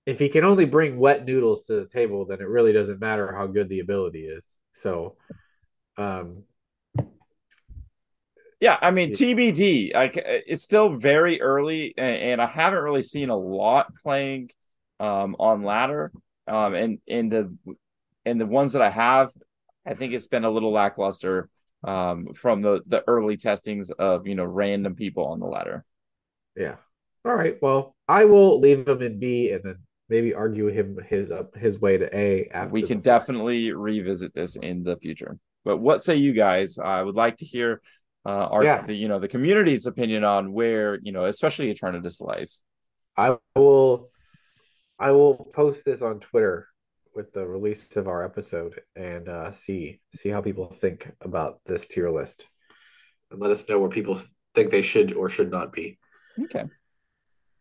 if he can only bring wet noodles to the table, then it really doesn't matter how good the ability is. So um yeah, I mean TBD. Like it's still very early, and, and I haven't really seen a lot playing um, on ladder. Um, and and the and the ones that I have, I think it's been a little lackluster um, from the the early testings of you know random people on the ladder. Yeah, All right. Well, I will leave him in B and then maybe argue him his up uh, his way to A after. We can definitely revisit this in the future. But what say you guys? I would like to hear uh, our yeah. the, you know the community's opinion on where you know especially Eternatus lies. I will I will post this on Twitter with the release of our episode and uh, see see how people think about this tier list and let us know where people think they should or should not be. Okay.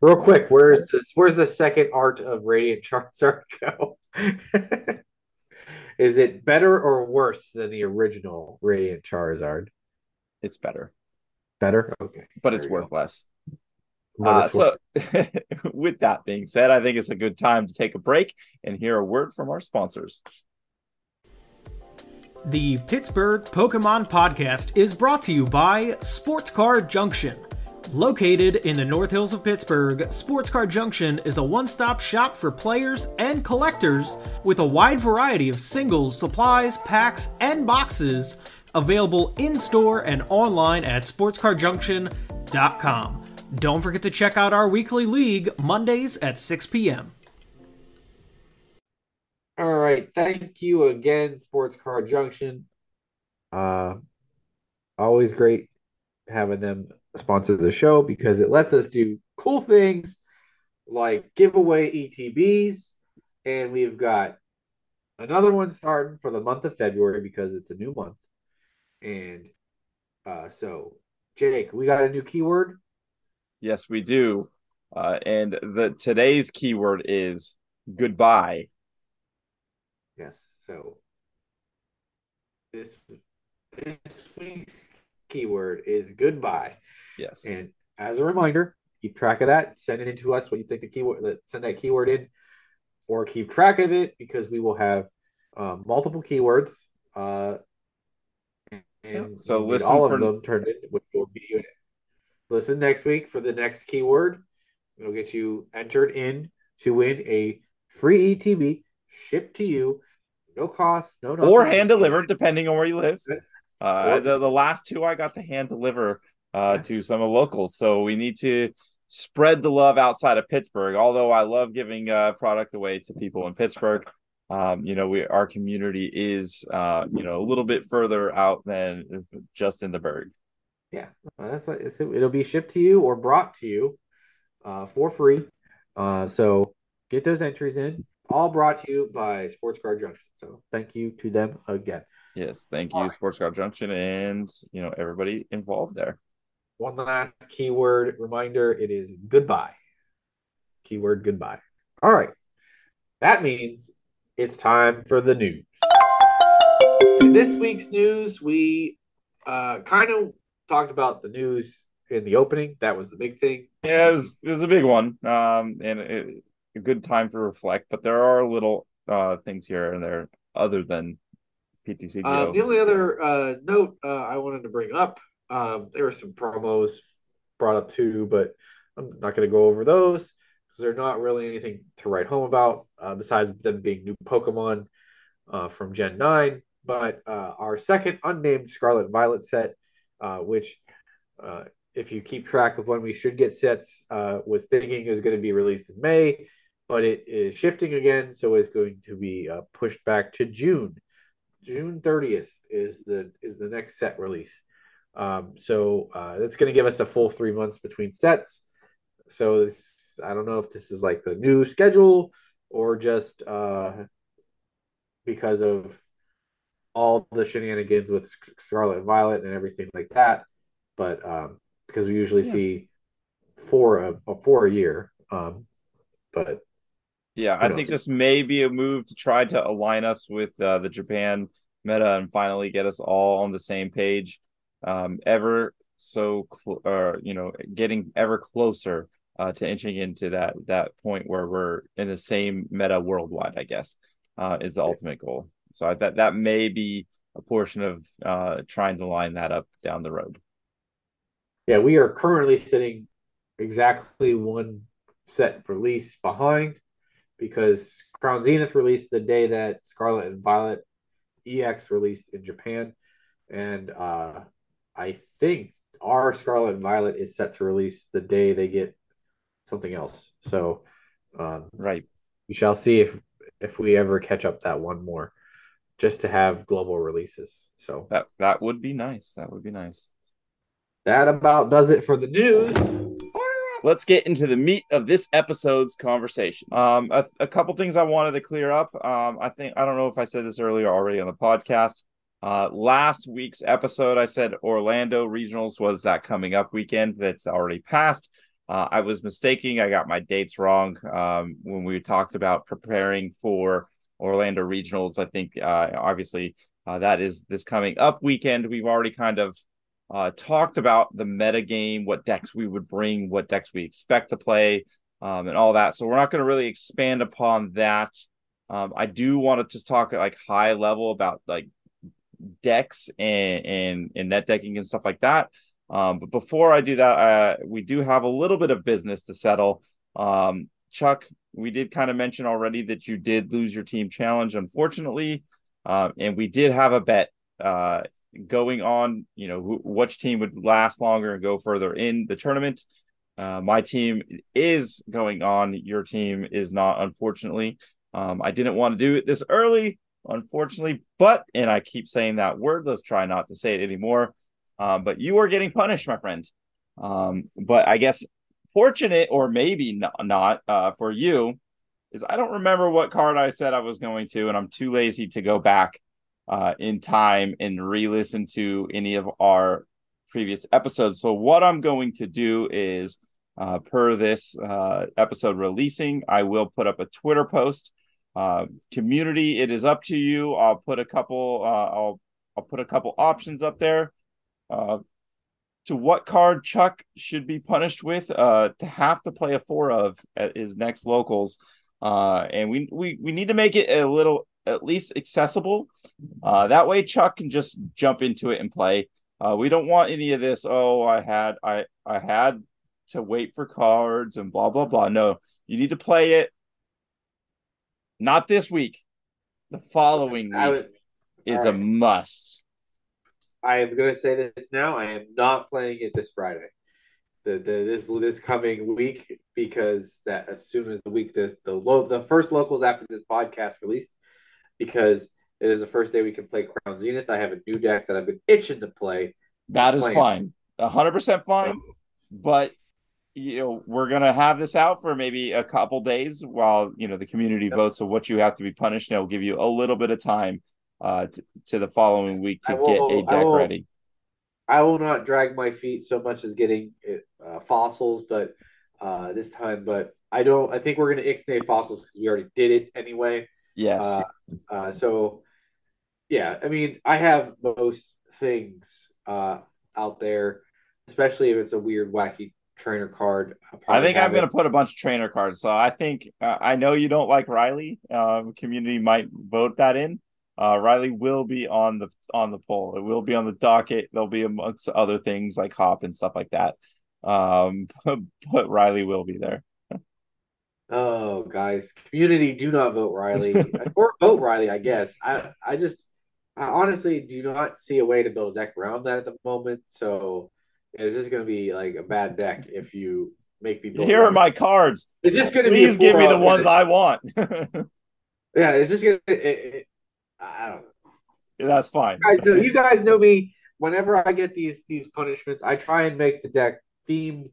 Real quick, where's this? Where's the second art of Radiant Charizard go? Is it better or worse than the original Radiant Charizard? It's better. Better, okay, but there it's worth go. less. Uh, so, with that being said, I think it's a good time to take a break and hear a word from our sponsors. The Pittsburgh Pokemon Podcast is brought to you by Sports Card Junction. Located in the North Hills of Pittsburgh, Sports Card Junction is a one stop shop for players and collectors with a wide variety of singles, supplies, packs, and boxes available in store and online at sportscardjunction.com. Don't forget to check out our weekly league Mondays at 6 p.m. All right. Thank you again, Sports Card Junction. Uh, always great having them sponsor the show because it lets us do cool things like give away ETBs. And we've got another one starting for the month of February because it's a new month. And uh, so, Jake, we got a new keyword. Yes, we do. Uh, and the today's keyword is goodbye. Yes. So this this week's keyword is goodbye. Yes. And as a reminder, keep track of that. Send it in to us what you think the keyword. Send that keyword in, or keep track of it because we will have um, multiple keywords. Uh, and so listen all for... of them turned in, which will be Listen next week for the next keyword. It'll get you entered in to win a free ETB shipped to you, no cost, no, or hand delivered, depending on where you live. Uh, the, the last two I got to hand deliver uh, to some of the locals. So we need to spread the love outside of Pittsburgh. Although I love giving uh, product away to people in Pittsburgh, um, you know, we our community is uh, you know a little bit further out than just in the Burgh. Yeah, that's what it'll be shipped to you or brought to you uh, for free. Uh, so get those entries in. All brought to you by Sports Card Junction. So thank you to them again. Yes, thank you, Sports Card Junction, and you know everybody involved there. One last keyword reminder: it is goodbye. Keyword goodbye. All right, that means it's time for the news. In this week's news, we uh, kind of talked about the news in the opening. That was the big thing. Yeah, it was it was a big one, um, and it, a good time to reflect. But there are little uh, things here and there other than PTC. Uh, the only other uh, note uh, I wanted to bring up, um, there were some promos brought up too, but I'm not going to go over those because not really anything to write home about uh, besides them being new Pokemon uh, from Gen Nine. But uh, our second unnamed Scarlet Violet set uh, which, uh, if you keep track of when we should get sets, uh, was thinking is going to be released in May, but it is shifting again, so it's going to be pushed back to June. June 30th is the is the next set release. Um, so that's going to give us a full three months between sets. So this, I don't know if this is like the new schedule or just uh, because of all the shenanigans with Scarlet and Violet and everything like that. But um, because we usually yeah. see four a, a four a year. Um, but yeah, I think this may be a move to try to align us with uh, the Japan meta and finally get us all on the same page. Um, ever so, cl- or you know, getting ever closer uh, to inching into that that point where we're in the same meta worldwide. I guess uh, is the ultimate goal. So I, that that may be a portion of uh, trying to line that up down the road. Yeah, we are currently sitting exactly one set release behind because Crown Zenith released the day that Scarlet and Violet EX released in Japan, and uh, I think our Scarlet and Violet is set to release the day they get something else. So um, right, we shall see if if we ever catch up that one more, just to have global releases. So that that would be nice. That would be nice. That about does it for the news. Let's get into the meat of this episode's conversation. Um, a, a couple things I wanted to clear up. Um, I think I don't know if I said this earlier already on the podcast. Uh, last week's episode, I said Orlando Regionals was that coming up weekend that's already passed. Uh, I was mistaking. I got my dates wrong um, when we talked about preparing for Orlando Regionals. I think uh, obviously uh, that is this coming up weekend. We've already kind of uh, talked about the meta game, what decks we would bring, what decks we expect to play, um, and all that. So we're not going to really expand upon that. Um, I do want to just talk at like high level about like decks and, and, and net decking and stuff like that. Um, but before I do that, uh, we do have a little bit of business to settle. Um, Chuck, we did kind of mention already that you did lose your team challenge, unfortunately, uh, and we did have a bet uh, going on. You know, wh- which team would last longer and go further in the tournament. Uh, my team is going on. Your team is not, unfortunately. Um, I didn't want to do it this early, unfortunately. But, and I keep saying that word, let's try not to say it anymore. Um, but you are getting punished, my friend. Um, but I guess fortunate or maybe not, not uh, for you is I don't remember what card I said I was going to, and I'm too lazy to go back uh, in time and re-listen to any of our previous episodes. So what I'm going to do is, uh, per this uh, episode releasing, I will put up a Twitter post uh, community, it is up to you. I'll put a couple. Uh, I'll I'll put a couple options up there. Uh, to what card Chuck should be punished with? Uh, to have to play a four of at his next locals, uh, and we we we need to make it a little at least accessible. Uh, that way Chuck can just jump into it and play. Uh, we don't want any of this. Oh, I had I I had to wait for cards and blah blah blah. No, you need to play it not this week. The following week would, is right. a must. I am going to say this now. I am not playing it this Friday. The, the this this coming week because that as soon as the week this the low the first locals after this podcast released because it is the first day we can play Crown Zenith. I have a new deck that I've been itching to play. That is fine, hundred percent fine. But you know we're gonna have this out for maybe a couple days while you know the community yep. votes. So what you have to be punished, and it'll give you a little bit of time uh to, to the following week to will, get a deck will, ready. I will not drag my feet so much as getting uh, fossils, but uh this time, but I don't. I think we're gonna ixnay fossils because we already did it anyway. Yes. Uh, uh, so yeah, I mean, I have most things uh out there, especially if it's a weird, wacky trainer card. I think I'm going to put a bunch of trainer cards. So I think uh, I know you don't like Riley. Um, community might vote that in. Uh, Riley will be on the on the poll. It will be on the docket. There'll be amongst other things like Hop and stuff like that. Um, but Riley will be there. oh, guys, community, do not vote Riley or vote Riley. I guess I I just I honestly do not see a way to build a deck around that at the moment. So it's just going to be like a bad deck if you make people. Here are my cards. It's just going to be. Please give me the ones I want. yeah, it's just going to. I don't know. Yeah, that's fine. You guys, know, you guys know me. Whenever I get these these punishments, I try and make the deck themed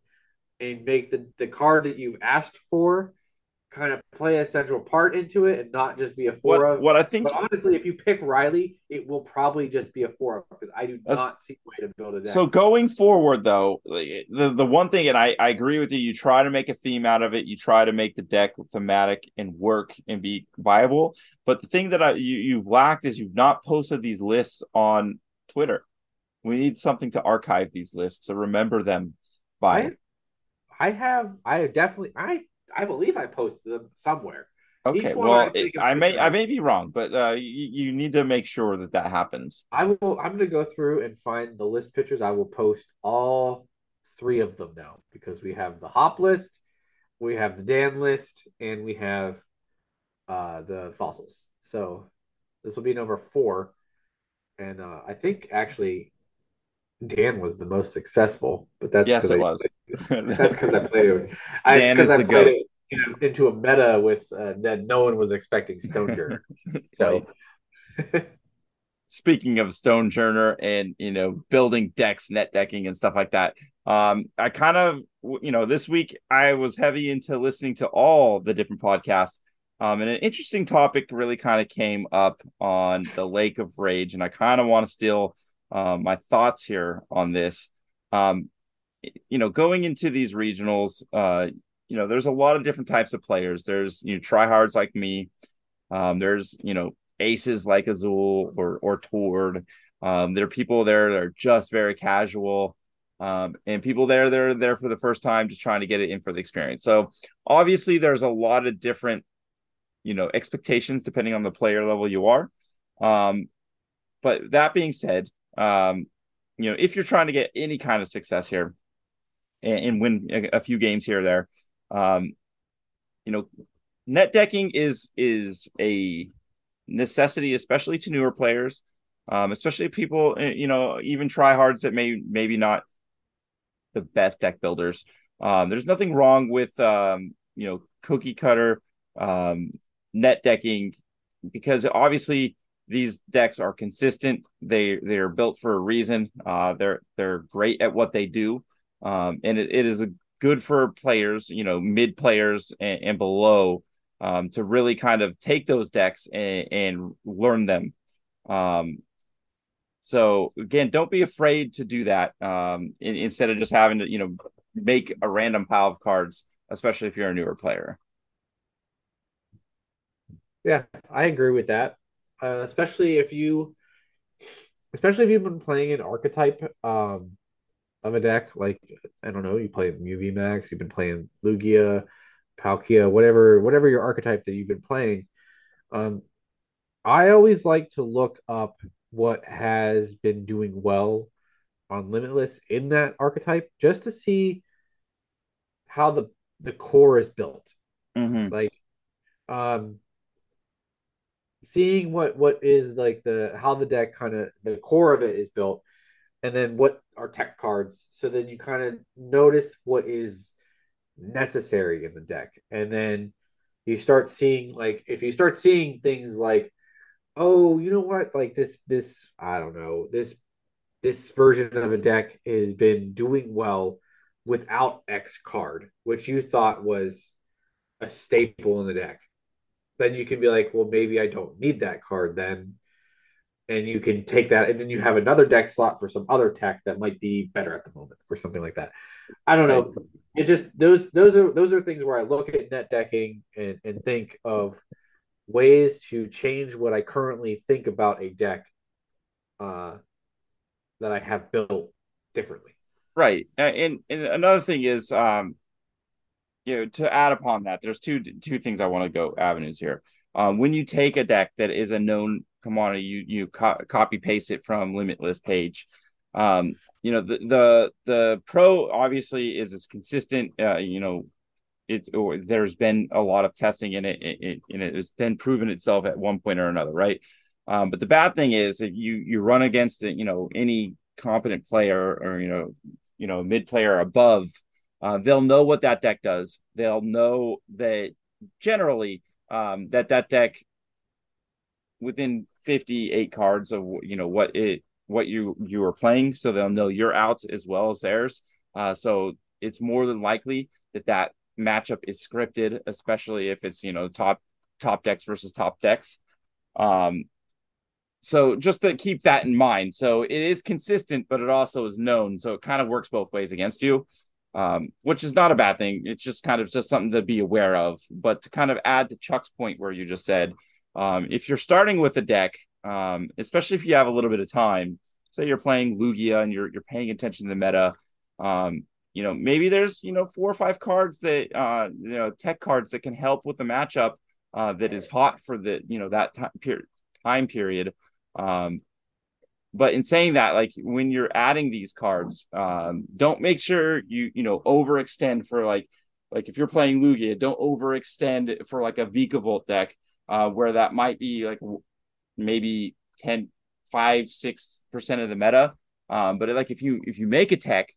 and make the the card that you've asked for kind of play a central part into it and not just be a four what, of. What I think, but honestly, if you pick Riley, it will probably just be a four of because I do not see a way to build a deck. So going forward, though, the the one thing, and I I agree with you, you try to make a theme out of it. You try to make the deck thematic and work and be viable. But the thing that I you you've lacked is you've not posted these lists on Twitter. We need something to archive these lists to remember them by. I, I have I definitely I I believe I posted them somewhere. Okay, well, I, I may I may be wrong, but uh, you, you need to make sure that that happens. I will. I'm going to go through and find the list pictures. I will post all three of them now because we have the hop list, we have the Dan list, and we have uh, the fossils. So this will be number four, and uh, I think actually Dan was the most successful, but that's yes, it I, was. that's because I played it. I, it's because I played it you know, into a meta with uh, that no one was expecting Stonjourner. so, speaking of Stonjourner and you know building decks, net decking, and stuff like that, um, I kind of you know this week I was heavy into listening to all the different podcasts. Um, and an interesting topic really kind of came up on the Lake of Rage, and I kind of want to steal uh, my thoughts here on this. Um, you know, going into these regionals, uh, you know, there's a lot of different types of players. There's you know tryhards like me. Um, there's you know aces like Azul or or Tord. Um, there are people there that are just very casual. Um, and people there they're there for the first time just trying to get it in for the experience. So obviously there's a lot of different, you know, expectations depending on the player level you are. Um, but that being said, um, you know, if you're trying to get any kind of success here and, and win a, a, few games here or there, um, you know, net decking is is a necessity, especially to newer players, um, especially people, eh, you know, even tryhards that may maybe not the best deck builders. Um, there's nothing wrong with um, you know cookie cutter um, net decking because obviously these decks are consistent. They they're built for a reason. Uh, they're they're great at what they do, um, and it, it is a good for players, you know, mid players and, and below, um, to really kind of take those decks and, and learn them. Um, so again, don't be afraid to do that. Um, in, instead of just having to, you know, make a random pile of cards, especially if you're a newer player. Yeah, I agree with that. Uh, especially if you, especially if you've been playing an archetype um, of a deck, like I don't know, you play UV Max, you've been playing Lugia, Palkia, whatever, whatever your archetype that you've been playing. Um, I always like to look up what has been doing well on Limitless in that archetype, just to see how the the core is built. Mm-hmm. Like, um, seeing what what is like the how the deck kind of the core of it is built and then what are tech cards. So then you kind of notice what is necessary in the deck. And then you start seeing like if you start seeing things like oh you know what? Like this this i don't know this this version of a deck has been doing well without x card which you thought was a staple in the deck. Then you can be like, well, maybe I don't need that card then. And you can take that, and then you have another deck slot for some other tech that might be better at the moment, or something like that. I don't know. It just those those are those are things where I look at net decking and, and think of ways to change what I currently think about a deck uh, that I have built differently. Right, and and another thing is, um, you know, to add upon that, there's two two things I want to go avenues here. Um, when you take a deck that is a known commodity, you you co- copy paste it from Limitless page. Um, you know the the the pro obviously is it's consistent. Uh, you know, it's or there's been a lot of testing in it, it, it and it has been proven itself at one point or another, right? Um, but the bad thing is if you you run against it, you know, any competent player or you know, you know, mid player above uh, they'll know what that deck does. They'll know that generally um, that that deck within 58 cards of you know what it what you you are playing, so they'll know your outs as well as theirs. Uh, so it's more than likely that that matchup is scripted, especially if it's you know top top decks versus top decks. Um, so just to keep that in mind. So it is consistent, but it also is known. So it kind of works both ways against you um, which is not a bad thing. It's just kind of just something to be aware of. But to kind of add to Chuck's point where you just said, um, if you're starting with a deck, um, especially if you have a little bit of time, say you're playing Lugia and you're you're paying attention to the meta, um, you know maybe there's you know four or five cards that uh, you know tech cards that can help with the matchup uh, that is hot for the you know that time period time period. Um, but in saying that like when you're adding these cards um, don't make sure you you know overextend for like like if you're playing lugia don't overextend for like a Vikavolt deck uh, where that might be like maybe 10 5 6 percent of the meta Um, but like if you if you make a tech,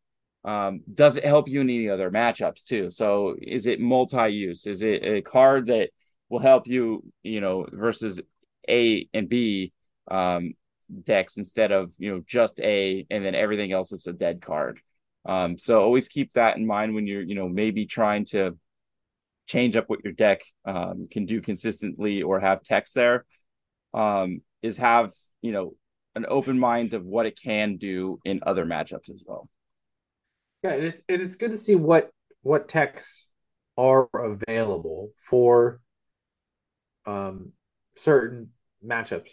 um, does it help you in any other matchups too? So is it multi-use? Is it a card that will help you, you know, versus A and B um, decks instead of you know just A and then everything else is a dead card. Um, so always keep that in mind when you're you know maybe trying to change up what your deck um, can do consistently or have text there. Um, is have you know an open mind of what it can do in other matchups as well. Yeah, and it's and it's good to see what what texts are available for um certain matchups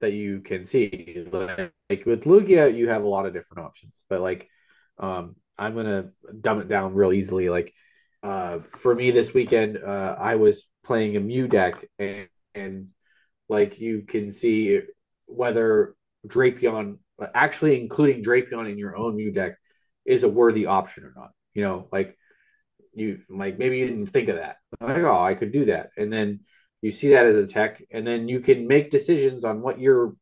that you can see. Like, like with Lugia, you have a lot of different options, but like um I'm gonna dumb it down real easily. Like uh for me this weekend, uh I was playing a Mew deck and and like you can see whether Drapion actually including Drapion in your own Mew deck is a worthy option or not. You know, like you like maybe you didn't think of that. Like, oh, I could do that. And then you see that as a tech, and then you can make decisions on what you're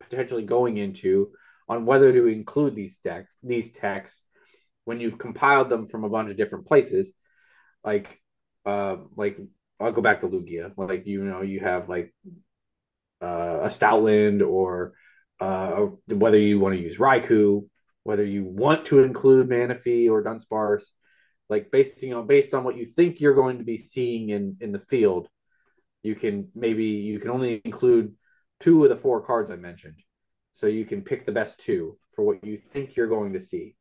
potentially going into on whether to include these decks, these techs when you've compiled them from a bunch of different places. Like uh like I'll go back to Lugia. Like you know, you have like uh, a Stoutland or uh, whether you want to use Raikou whether you want to include Manaphy or Dunsparce, like based you know based on what you think you're going to be seeing in in the field, you can maybe you can only include two of the four cards I mentioned, so you can pick the best two for what you think you're going to see.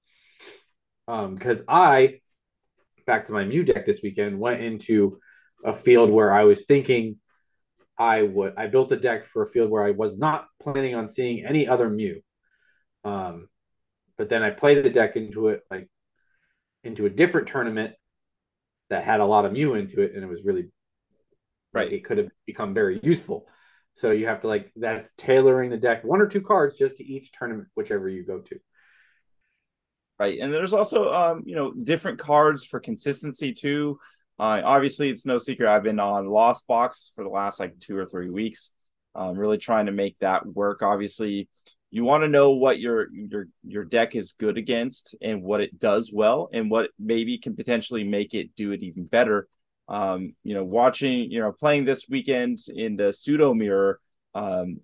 Um, because I, back to my Mew deck this weekend, went into a field where I was thinking I would. I built a deck for a field where I was not planning on seeing any other Mew. Um, but then I played the deck into it like into a different tournament that had a lot of Mew into it, and it was really right. Like, it could have become very useful. So you have to like that's tailoring the deck one or two cards just to each tournament, whichever you go to. Right, and there's also um you know different cards for consistency too. Uh, obviously, it's no secret I've been on Lost Box for the last like two or three weeks. Um, really trying to make that work. Obviously, you want to know what your your your deck is good against and what it does well and what maybe can potentially make it do it even better um you know watching you know playing this weekend in the pseudo mirror um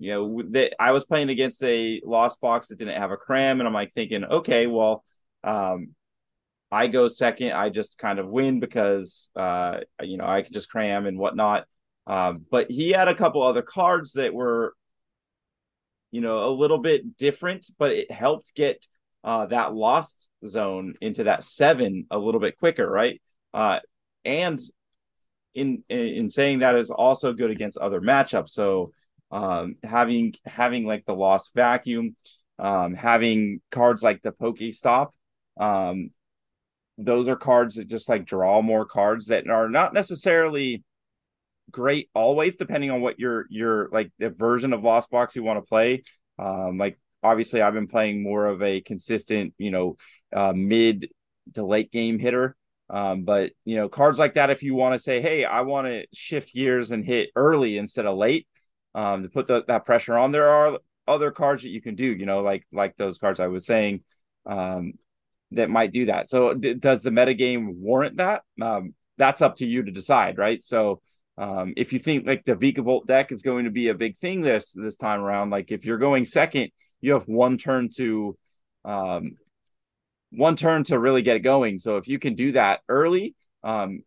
you know that i was playing against a lost box that didn't have a cram and i'm like thinking okay well um i go second i just kind of win because uh you know i could just cram and whatnot um but he had a couple other cards that were you know, a little bit different, but it helped get uh, that lost zone into that seven a little bit quicker, right? Uh, and in in saying that is also good against other matchups. So um, having having like the lost vacuum, um, having cards like the Poke Stop, um, those are cards that just like draw more cards that are not necessarily great always depending on what your your like the version of lost box you want to play. Um like obviously i've been playing more of a consistent you know uh mid to late game hitter. Um but you know cards like that if you want to say hey i want to shift gears and hit early instead of late um to put the, that pressure on. There are other cards that you can do you know like like those cards i was saying um that might do that. So d- does the metagame warrant that? Um that's up to you to decide right? So um, if you think like the Vikavolt deck is going to be a big thing this this time around, like if you're going second, you have one turn to um, one turn to really get it going. So if you can do that early um,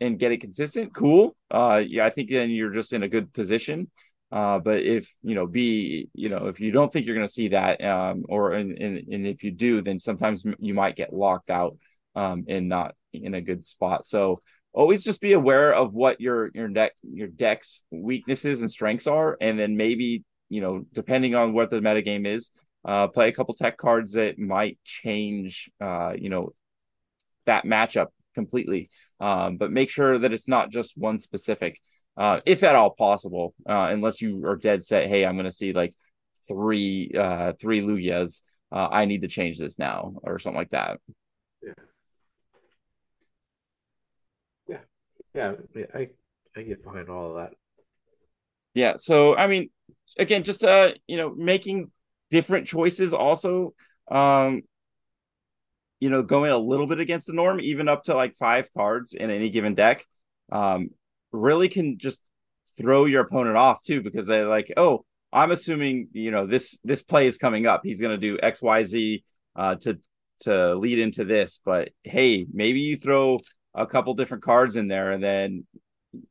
and get it consistent, cool. Uh, yeah, I think then you're just in a good position. Uh, but if you know, be you know, if you don't think you're going to see that, um, or and, and and if you do, then sometimes you might get locked out um, and not in a good spot. So always just be aware of what your your deck your deck's weaknesses and strengths are, and then maybe you know depending on what the metagame is, uh, play a couple tech cards that might change uh, you know that matchup completely. Um, but make sure that it's not just one specific, uh, if at all possible, uh, unless you are dead set. Hey, I'm going to see like three uh, three Lugias. Uh, I need to change this now, or something like that. Yeah. yeah, Yeah. I I get behind all of that. Yeah, so I mean, again, just uh, you know, making different choices also um you know going a little bit against the norm even up to like five cards in any given deck um really can just throw your opponent off too because they're like oh i'm assuming you know this this play is coming up. He's going to do xyz uh to to lead into this. But hey maybe you throw a couple different cards in there and then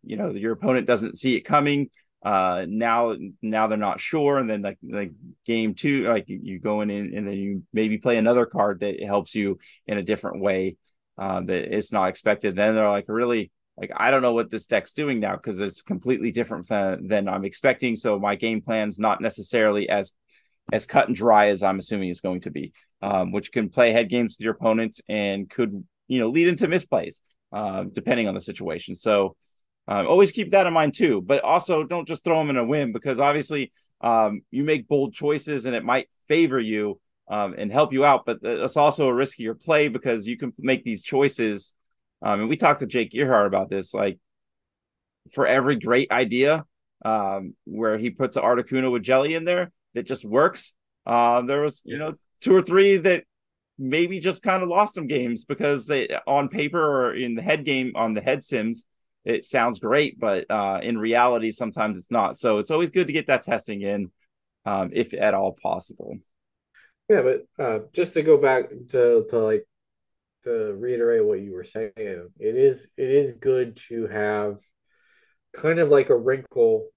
you know your opponent doesn't see it coming uh now now they're not sure. And then like like game two like you, go in and then you maybe play another card that helps you in a different way uh, that it's not expected. Then they're like really like i don't know what this deck's doing now because it's completely different than, than i'm expecting. So my game plan's not necessarily as as cut and dry as i'm assuming it's going to be um, which can play head games with your opponents and could you know lead into misplays uh, depending on the situation. So um, always keep that in mind too, but also don't just throw them in a win because obviously um, you make bold choices and it might favor you um, and help you out, but it's also a riskier play because you can make these choices. Um, and we talked to Jake Gearhart about this. Like for every great idea um, where he puts an Articuno with jelly in there that just works, uh, there was you know two or three that maybe just kind of lost some games because they on paper or in the head game on the head sims it sounds great, but uh, in reality, sometimes it's not. So it's always good to get that testing in, um, if at all possible. Yeah, but uh, just to go back to to like to reiterate what you were saying, it is it is good to have kind of like a wrinkle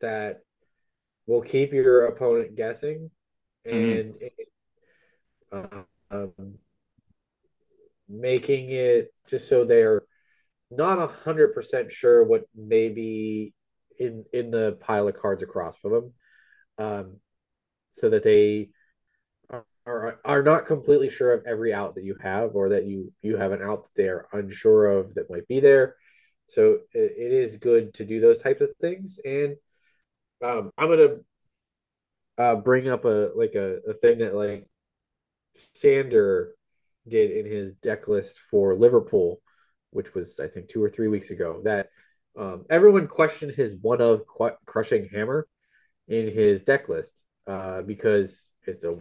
that will keep your opponent guessing and mm-hmm. uh, um, making it just so they're not a hundred percent sure what may be in in the pile of cards across from them, um, so that they are, are are not completely sure of every out that you have, or that you you have an out that they are unsure of that might be there. So it, it is good to do those types of things, and um, I'm gonna uh, bring up a like a, a thing that like Sander did in his deck list for Liverpool which was I think two or three weeks ago, that um, everyone questioned his one of qu- crushing hammer in his deck list uh, because it's a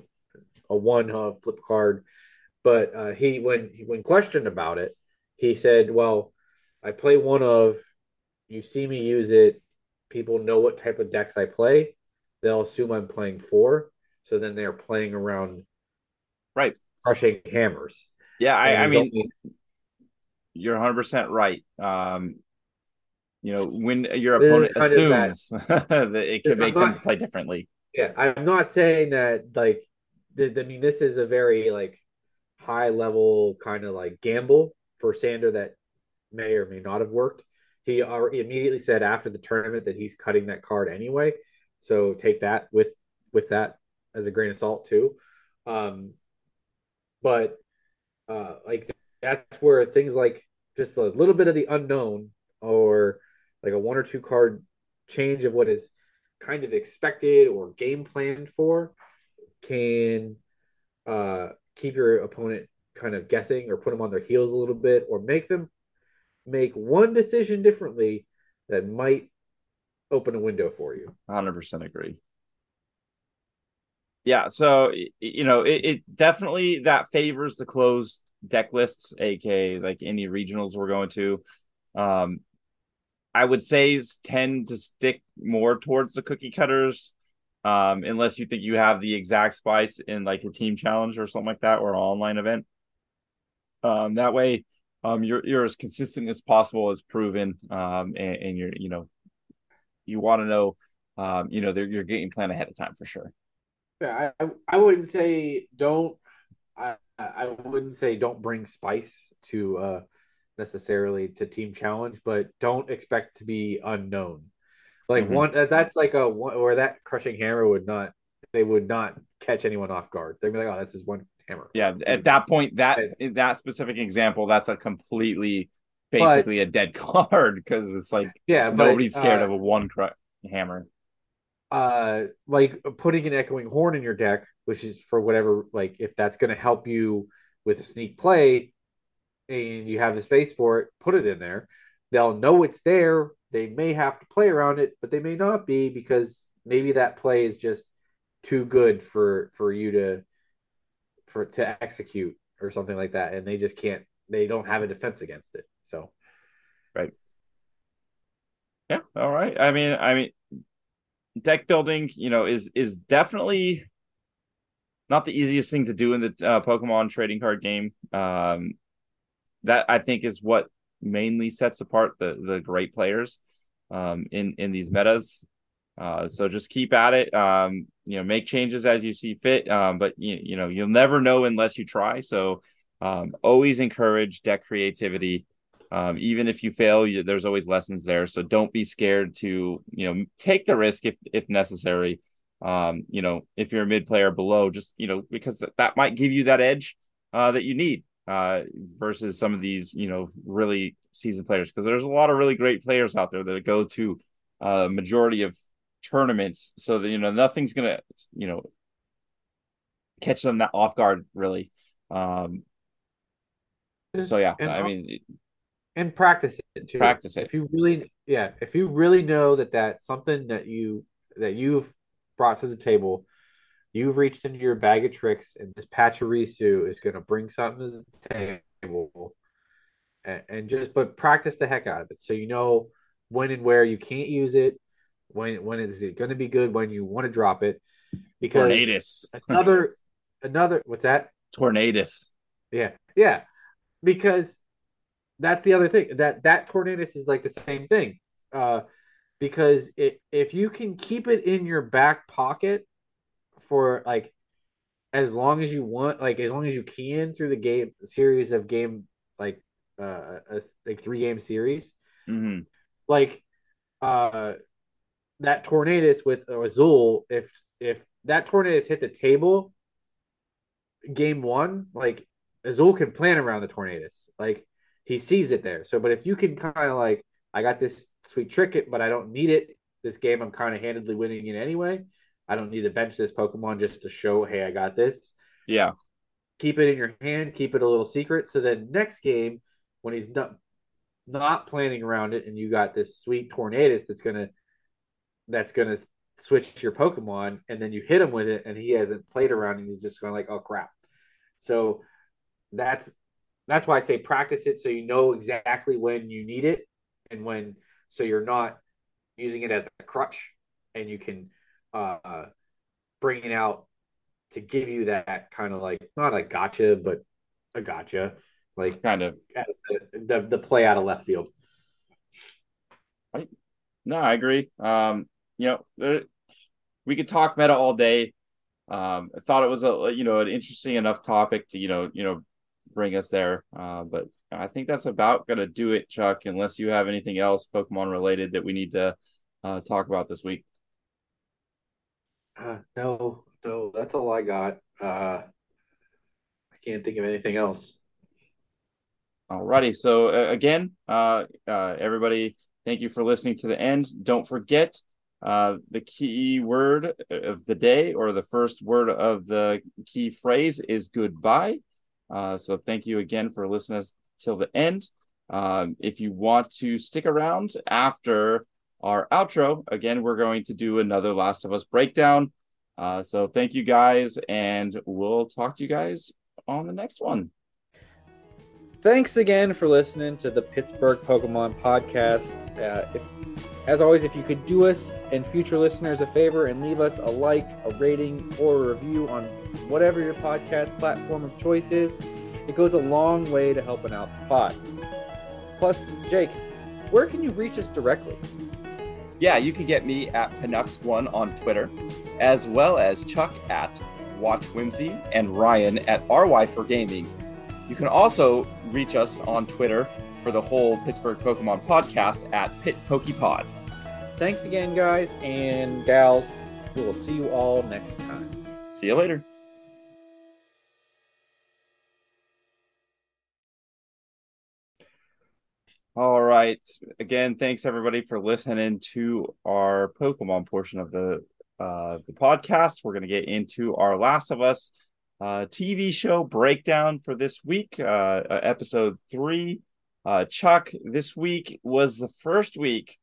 a one of flip card. But uh, he when when questioned about it, he said, "Well, I play one of. You see me use it. People know what type of decks I play. They'll assume I'm playing four. So then they're playing around, right? Crushing hammers. Yeah, I, I mean, only, you're 100 percent right. Um, you know, when your opponent assumes that, that, it can make not, them play differently. Yeah, I'm not saying that like. The, I mean, this is a very like high level kind of like gamble for Sander that may or may not have worked. He already immediately said after the tournament that he's cutting that card anyway. So take that with with that as a grain of salt too. Um, but uh, like that's where things like just a little bit of the unknown or like a one or two card change of what is kind of expected or game planned for can uh, keep your opponent kind of guessing or put them on their heels a little bit or make them make one decision differently that might open a window for you. 100% agree. Yeah, so you know, it, it definitely that favors the closed deck lists, aka like any regionals we're going to. Um, I would say tend to stick more towards the cookie cutters, um, unless you think you have the exact spice in like a team challenge or something like that or an online event. Um, that way, um, you're you're as consistent as possible as proven, um, and, and you're you know, you want to know, um, you know, your game plan ahead of time for sure. Yeah, I I wouldn't say don't I I wouldn't say don't bring spice to uh necessarily to team challenge, but don't expect to be unknown. Like mm-hmm. one that's like a one where that crushing hammer would not they would not catch anyone off guard. They'd be like, oh, that's just one hammer. Yeah, at that point, that in that specific example, that's a completely basically but, a dead card because it's like yeah, nobody's but, scared uh, of a one cr- hammer. Uh, like putting an echoing horn in your deck which is for whatever like if that's going to help you with a sneak play and you have the space for it put it in there they'll know it's there they may have to play around it but they may not be because maybe that play is just too good for for you to for to execute or something like that, and they just can't. They don't have a defense against it. So, right. Yeah. All right. I mean, I mean, deck building, you know, is is definitely not the easiest thing to do in the uh, Pokemon trading card game. Um, that I think is what mainly sets apart the the great players um, in in these metas. Uh, so just keep at it. Um, you know, make changes as you see fit. Um, but you, you know, you'll never know unless you try. So um, always encourage deck creativity. Um, even if you fail, you, there's always lessons there. So don't be scared to you know take the risk if if necessary. Um, you know, if you're a mid player below, just you know because that, that might give you that edge uh, that you need uh, versus some of these you know really seasoned players. Because there's a lot of really great players out there that go to a uh, majority of tournaments. So that you know nothing's gonna you know catch them that off guard really. Um so yeah and, i mean and practice it too. Practice it. If you really yeah if you really know that that's something that you that you've brought to the table you've reached into your bag of tricks and this Pachirisu is going to bring something to the table and, and, just but practice the heck out of it so you know when and where you can't use it when when is it going to be good when you want to drop it because Tornadus. another another what's that Tornadus. yeah yeah because that's the other thing that that Tornadus is like the same thing uh because it, if you can keep it in your back pocket for like as long as you want like as long as you can through the game series of game like uh a, like three game series mm-hmm. like uh that Tornadus with Azul, if if that Tornadus hit the table game one, like Azul can plan around the Tornadus. Like he sees it there. So, but if you can kind of like, I got this sweet trick it, but I don't need it. This game I'm kind of handedly winning it anyway. I don't need to bench this Pokemon just to show, hey, I got this. Yeah. Keep it in your hand, keep it a little secret. So then next game, when he's not not planning around it, and you got this sweet Tornadus that's gonna that's going to switch your Pokemon, and then you hit him with it, and he hasn't played around, and he's just going like, oh crap. So that's that's why I say practice it so you know exactly when you need it, and when so you're not using it as a crutch, and you can uh, bring it out to give you that kind of like not a gotcha, but a gotcha, like kind of as the, the, the play out of left field. Right. No, I agree. Um, you know, there, we could talk meta all day. Um, I thought it was a you know an interesting enough topic to you know you know bring us there. Uh, but I think that's about gonna do it, Chuck. Unless you have anything else Pokemon related that we need to uh, talk about this week. Uh, no, no, that's all I got. Uh, I can't think of anything else. Alrighty, so uh, again, uh, uh, everybody, thank you for listening to the end. Don't forget uh, the key word of the day or the first word of the key phrase is goodbye. Uh, so thank you again for listening till the end. Um, if you want to stick around after our outro, again, we're going to do another Last of Us breakdown. Uh, so thank you guys, and we'll talk to you guys on the next one. Thanks again for listening to the Pittsburgh Pokemon podcast. Uh, if as always, if you could do us and future listeners a favor and leave us a like, a rating, or a review on whatever your podcast platform of choice is, it goes a long way to helping out the pod. Plus, Jake, where can you reach us directly? Yeah, you can get me at Panux1 on Twitter, as well as Chuck at Watch Whimsy and Ryan at RY for Gaming. You can also reach us on Twitter for the whole Pittsburgh Pokemon podcast at Pit Pokepod. Thanks again, guys and gals. We will see you all next time. See you later. All right. Again, thanks everybody for listening to our Pokemon portion of the uh, the podcast. We're going to get into our Last of Us uh, TV show breakdown for this week, uh, episode three. Uh, Chuck, this week was the first week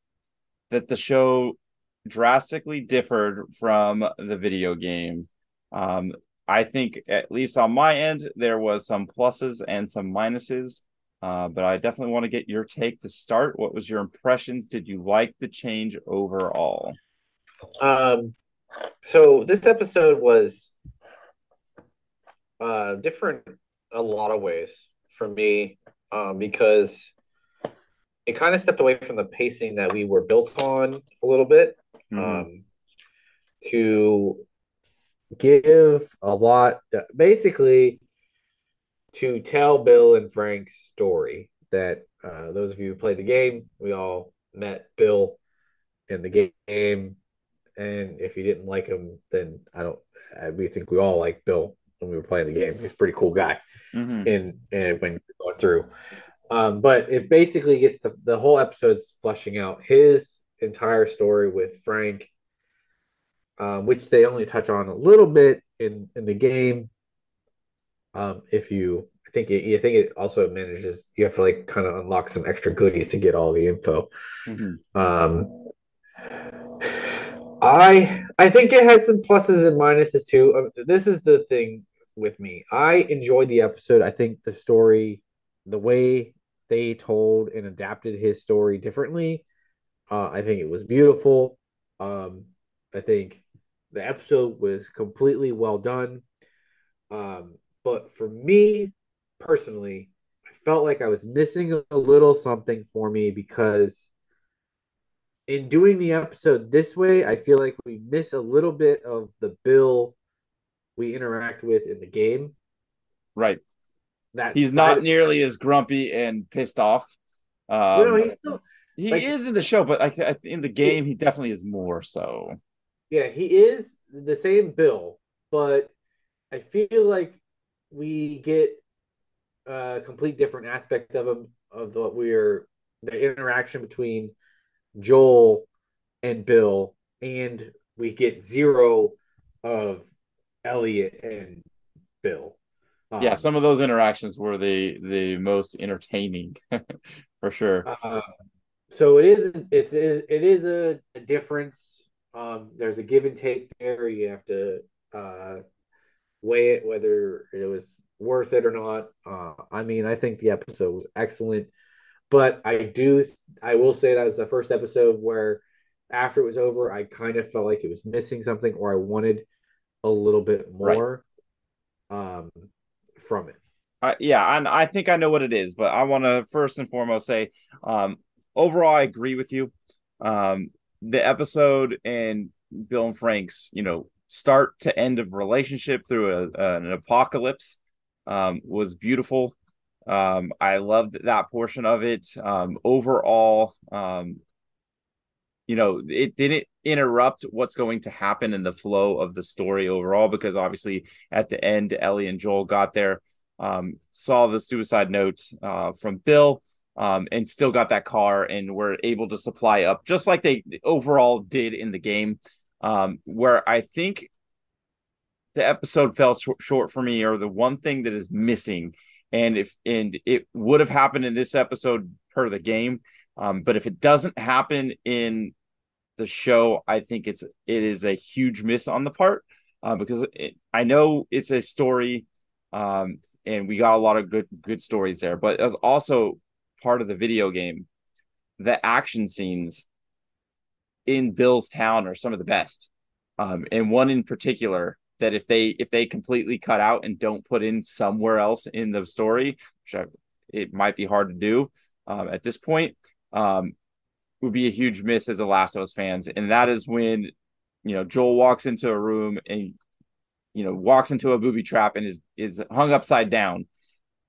that the show drastically differed from the video game. Um, I think at least on my end there was some pluses and some minuses. Uh, but I definitely want to get your take to start. What was your impressions? Did you like the change overall? Um, so this episode was uh different a lot of ways for me, um, because it kind of stepped away from the pacing that we were built on a little bit, mm-hmm. um, to give a lot, basically to tell Bill and Frank's story. That uh, those of you who played the game, we all met Bill in the game, and if you didn't like him, then I don't. I, we think we all like Bill when we were playing the game. He's a pretty cool guy, mm-hmm. and and when you're going through. Um, but it basically gets to the whole episode's flushing out his entire story with Frank, um, which they only touch on a little bit in in the game. Um, if you, I think I think it also manages. You have to like kind of unlock some extra goodies to get all the info. Mm-hmm. Um, I I think it had some pluses and minuses too. Um, this is the thing with me. I enjoyed the episode. I think the story, the way they told and adapted his story differently, uh, I think it was beautiful. Um, I think the episode was completely well done. Um, but for me personally, I felt like I was missing a little something for me because in doing the episode this way, I feel like we miss a little bit of the Bill we interact with in the game. Right. That he's not nearly as grumpy and pissed off. Um, you know, he's still he like, is in the show, but I, in the game, he definitely is more so. Yeah, he is the same Bill, but I feel like we get a complete different aspect of him of what we're the interaction between Joel and Bill, and we get zero of Ellie and Bill. Um, yeah, some of those interactions were the the most entertaining, for sure. Uh, so it is it's it is a, a difference. Um, there's a give and take there. You have to uh, weigh it whether it was worth it or not. Uh, I mean, I think the episode was excellent, but I do I will say that was the first episode where after it was over, I kind of felt like it was missing something, or I wanted a little bit more right. um, from it. Uh, yeah, and I think I know what it is, but I want to first and foremost say, um, overall, I agree with you. Um, the episode and Bill and Frank's, you know, start to end of relationship through a, an apocalypse um, was beautiful. Um, I loved that portion of it. Um, overall, um, you know, it didn't interrupt what's going to happen in the flow of the story overall because obviously at the end, Ellie and Joel got there, um, saw the suicide note uh, from Bill. Um, and still got that car and were able to supply up just like they overall did in the game. Um, where I think the episode fell sh- short for me, or the one thing that is missing, and if and it would have happened in this episode per the game, um, but if it doesn't happen in the show, I think it's it is a huge miss on the part uh, because it, I know it's a story, um, and we got a lot of good good stories there, but as also part of the video game, the action scenes in Bill's town are some of the best, um, and one in particular that if they if they completely cut out and don't put in somewhere else in the story, which I, it might be hard to do um, at this point. Um, would be a huge miss as a Last of Us fans, and that is when you know Joel walks into a room and you know walks into a booby trap and is is hung upside down,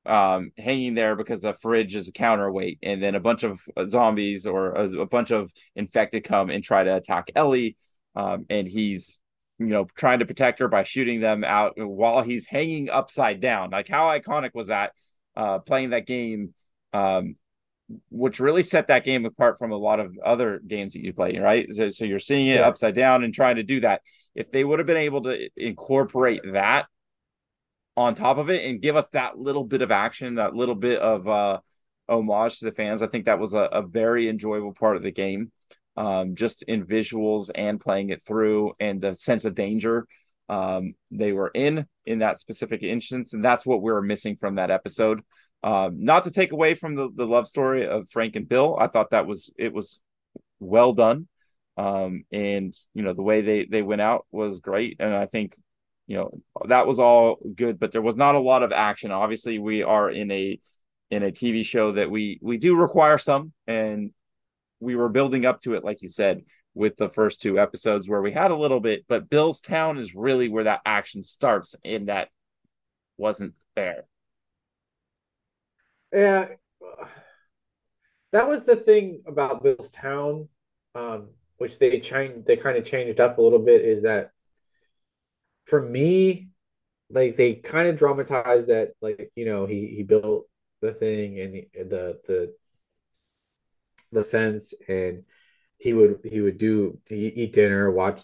um, hanging there because the fridge is a counterweight, and then a bunch of zombies or a, a bunch of infected come and try to attack Ellie, um, and he's you know trying to protect her by shooting them out while he's hanging upside down. Like how iconic was that? Uh, playing that game um, which really set that game apart from a lot of other games that you play, right? So, so you're seeing it yeah. upside down and trying to do that. If they would have been able to incorporate that on top of it and give us that little bit of action, that little bit of uh, homage to the fans, I think that was a, a very enjoyable part of the game. um, just in visuals and playing it through and the sense of danger um, they were in in that specific instance, and that's what we were missing from that episode. Um, not to take away from the, the love story of Frank and Bill, I thought that was it was well done, um, and you know the way they they went out was great, and I think you know that was all good, but there was not a lot of action. Obviously, we are in a in a TV show that we we do require some, and we were building up to it, like you said, with the first two episodes where we had a little bit, but Bill's Town is really where that action starts, and that wasn't there. Yeah, that was the thing about Bill's Town, um, which they changed. They kind of changed up a little bit. Is that for me, like they kind of dramatized that, like you know, he he built the thing and he, the the the fence and he would he would do eat dinner watch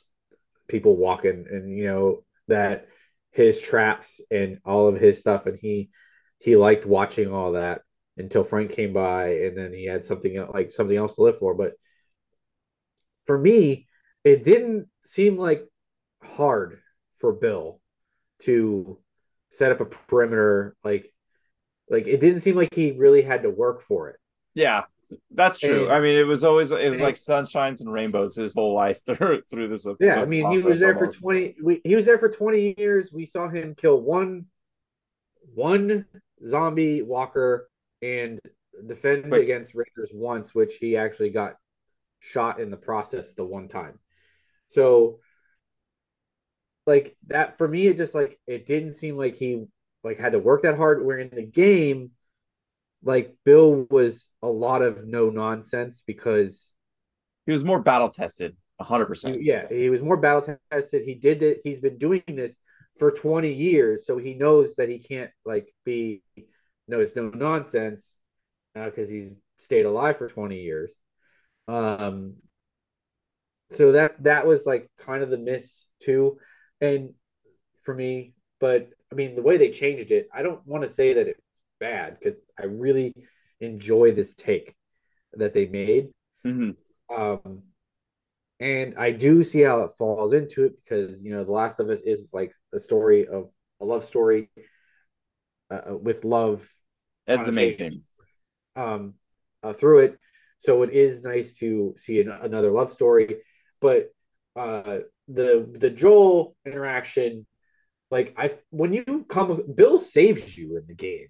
people walking and you know that his traps and all of his stuff. And he he liked watching all that until frank came by and then he had something like something else to live for. But for me it didn't seem like hard for bill to set up a perimeter like like it didn't seem like he really had to work for it yeah that's true. And, I mean, it was always it was like sunshines and rainbows his whole life through through this. Yeah, I mean, he was there almost. for twenty. We, he was there for twenty years. We saw him kill one, one zombie walker and defend but, against raiders once, which he actually got shot in the process the one time. So, like that for me, it just like it didn't seem like he like had to work that hard. Where in the game like Bill was a lot of no nonsense because he was more battle tested, hundred percent. Yeah, he was more battle tested. He did it. He's been doing this for twenty years, so he knows that he can't like be knows no nonsense because uh, he's stayed alive for twenty years. Um, so that that was like kind of the miss too, and for me, but I mean the way they changed it, I don't want to say that it bad because I really enjoy this take that they made. Mm-hmm. Um, and I do see how it falls into it because you know The Last of Us is like a story of a love story uh, uh with love as the main thing um, uh, through it. So it is nice to see an, another love story, but uh, the the Joel interaction, like I when you come, Bill saves you in the game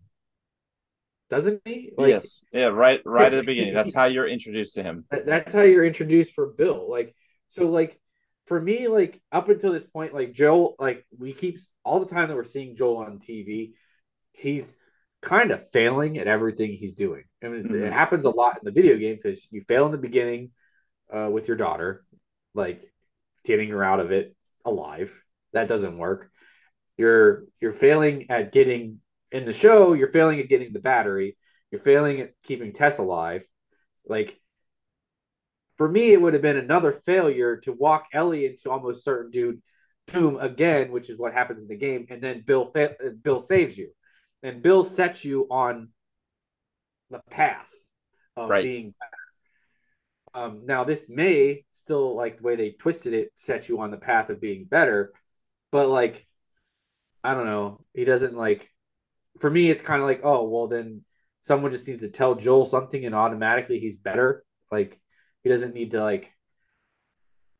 doesn't he? Like, yes. Yeah. Right. Right at the beginning. That's how you're introduced to him. That's how you're introduced for Bill. Like so. Like for me, like up until this point, like Joel, like we keep all the time that we're seeing Joel on TV, he's kind of failing at everything he's doing. I mean, mm-hmm. it happens a lot in the video game because you fail in the beginning uh, with your daughter, like getting her out of it alive. That doesn't work. You're you're failing at getting in the show, you're failing at getting the battery. You're failing at keeping Tess alive. Like for me, it would have been another failure to walk Ellie into almost certain dude tomb again, which is what happens in the game, and then Bill fa- Bill saves you, and Bill sets you on the path of right. being. Um, now, this may still like the way they twisted it, set you on the path of being better, but like I don't know, he doesn't like for me, it's kind of like, oh, well, then someone just needs to tell Joel something and automatically he's better. Like he doesn't need to like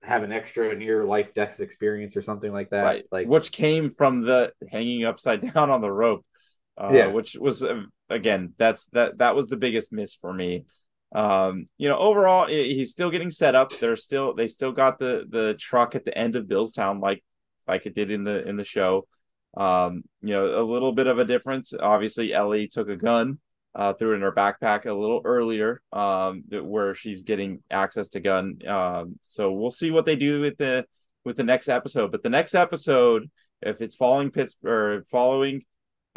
have an extra near life death experience or something like that. Right. Like which came from the hanging upside down on the rope. Uh, yeah. Which was uh, again, that's that that was the biggest miss for me. Um, you know, overall, he's still getting set up. They're still they still got the the truck at the end of Billstown, like like it did in the in the show. Um, you know, a little bit of a difference. Obviously, Ellie took a gun, uh, threw it in her backpack a little earlier, um, where she's getting access to gun. Um, so we'll see what they do with the with the next episode. But the next episode, if it's following Pittsburgh, following,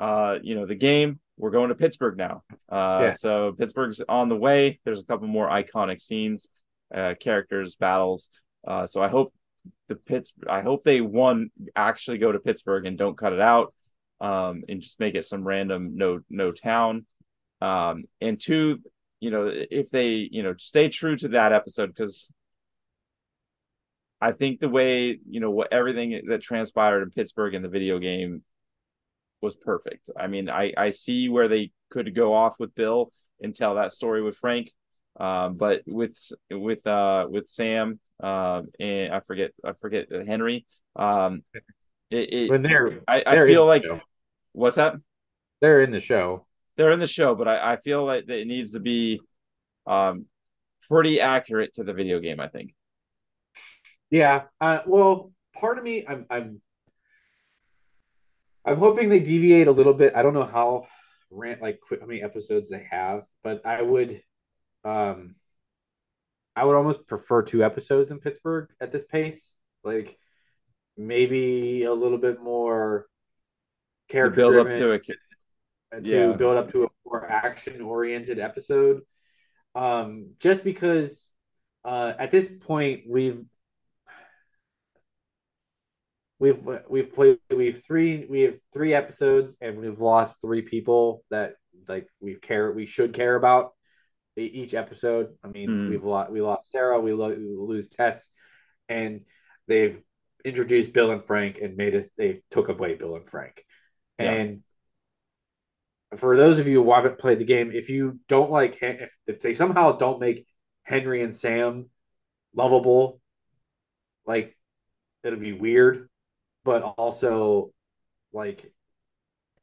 uh, you know, the game, we're going to Pittsburgh now. Uh, yeah. so Pittsburgh's on the way. There's a couple more iconic scenes, uh, characters, battles. Uh, so I hope the Pitts. I hope they one actually go to Pittsburgh and don't cut it out, um, and just make it some random no no town. Um, and two, you know, if they you know stay true to that episode because I think the way you know what everything that transpired in Pittsburgh in the video game was perfect. I mean, I I see where they could go off with Bill and tell that story with Frank, um, but with with uh with Sam um and I forget I forget Henry um it, it when they're I, I they're feel like what's that they're in the show. they're in the show, but I, I feel like it needs to be um pretty accurate to the video game. I think. Yeah. Uh, well, part of me, I'm, I'm, I'm hoping they deviate a little bit. I don't know how rant like how many episodes they have, but I would, um, I would almost prefer two episodes in Pittsburgh at this pace. Like maybe a little bit more To character build up to a to yeah. build up to a more action oriented episode. Um, just because uh, at this point we've we've we've played we've three we have three episodes and we've lost three people that like we care we should care about each episode. I mean, Mm. we've lost we lost Sarah, we, lo- we lose Tess, and they've introduced Bill and Frank and made us they took away Bill and Frank, Yeah. and for those of you who haven't played the game, if you don't like if, if they somehow don't make Henry and Sam lovable, like it'll be weird, but also like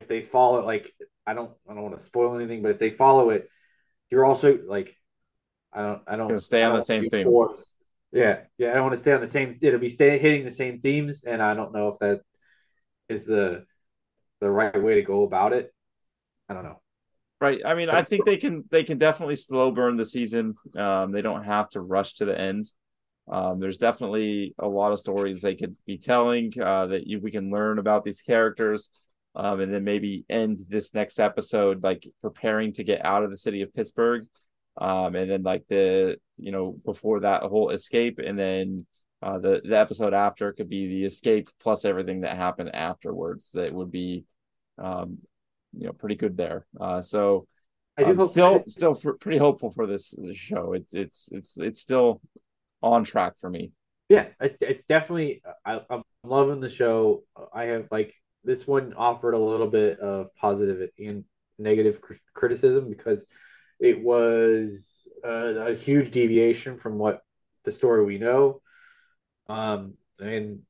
if they follow like I don't I don't want to spoil anything, but if they follow it, you're also like I don't I don't stay on the same theme. forced. Yeah, yeah, I don't want to stay on the same. It'll be stay hitting the same themes, and I don't know if that is the the right way to go about it. I don't know. Right. I mean, I think they can they can definitely slow burn the season. Um, they don't have to rush to the end. Um, there's definitely a lot of stories they could be telling uh, that you, we can learn about these characters, um, and then maybe end this next episode like preparing to get out of the city of Pittsburgh, um, and then like the you know before that whole escape, and then uh, the the episode after could be the escape plus everything that happened afterwards. That would be um, you know pretty good there. Uh, so I do I'm hope still still for, pretty hopeful for this, this show. It's it's it's it's still on track for me. yeah, it's, it's definitely. I, I'm loving the show. I have like this one offered a little bit of positive and negative cr- criticism because it was a, a huge deviation from what the story we know. Um, and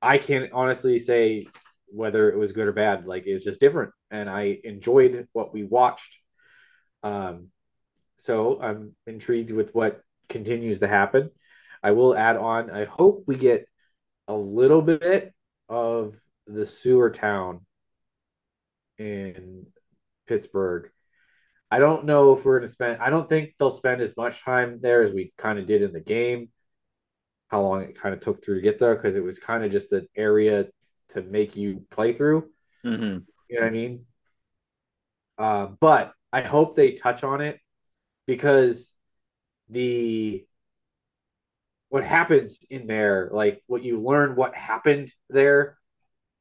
I can't honestly say whether it was good or bad. Like it's just different, and I enjoyed what we watched. Um, so I'm intrigued with what continues to happen. I will add on. I hope we get a little bit of the sewer town in Pittsburgh. I don't know if we're going to spend. I don't think they'll spend as much time there as we kind of did in the game. How long it kind of took through to get there because it was kind of just an area to make you play through. Mm-hmm. You know what I mean? Uh, but I hope they touch on it because the what happens in there, like what you learn, what happened there,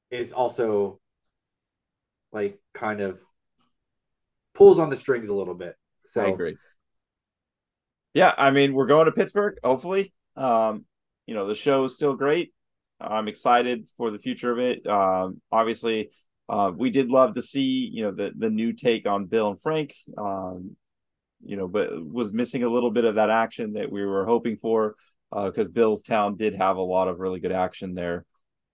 is also like kind of pulls on the strings a little bit. So I agree. Yeah, I mean, we're going to Pittsburgh. Hopefully, um, you know, the show is still great. I'm excited for the future of it. Um, obviously, uh, we did love to see, you know, the the new take on Bill and Frank. Um, you know, but was missing a little bit of that action that we were hoping for because Bill's Town did have a lot of really good action there.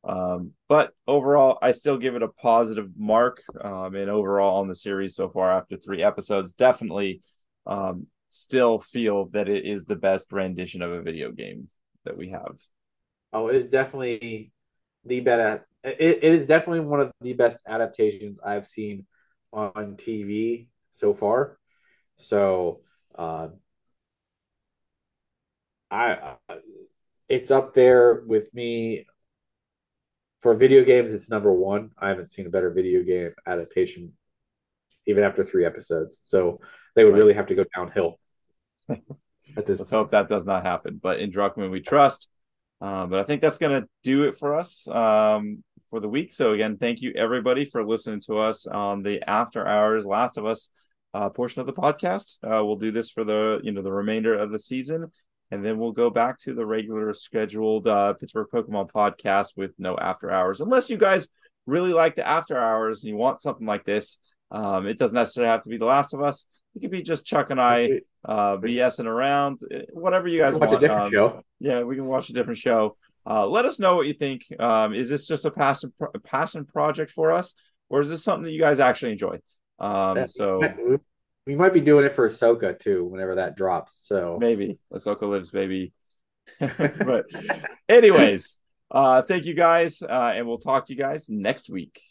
Um, but overall, I still give it a positive mark. Um, and overall on the series so far after three episodes, definitely um, still feel that it is the best rendition of a video game that we have. Oh, it is definitely the better. It, it is definitely one of the best adaptations I've seen on TV so far. So, uh, I, I it's up there with me for video games. It's number one. I haven't seen a better video game adaptation, even after three episodes. So they would Right. really have to go downhill at this Let's point. hope that does not happen. But in Druckmann, we trust. Uh, but I think that's going to do it for us um, for the week. So again, thank you everybody for listening to us on the After Hours Last of Us uh, portion of the podcast. Uh, we'll do this for the you know the remainder of the season. And then we'll go back to the regular scheduled uh, Pittsburgh Pokemon podcast with no after hours. Unless you guys really like the after hours and you want something like this, um, it doesn't necessarily have to be The Last of Us. It could be just Chuck and I uh, BSing around, eh, whatever you guys watch want. a different Um, show. Yeah, we can watch a different show. Uh, let us know what you think. Um, is this just a passion a passion project for us, or is this something that you guys actually enjoy? Um, so We might be doing it for Ahsoka too, whenever that drops. So maybe Ahsoka lives, baby. but anyways, uh, thank you guys, uh, and we'll talk to you guys next week.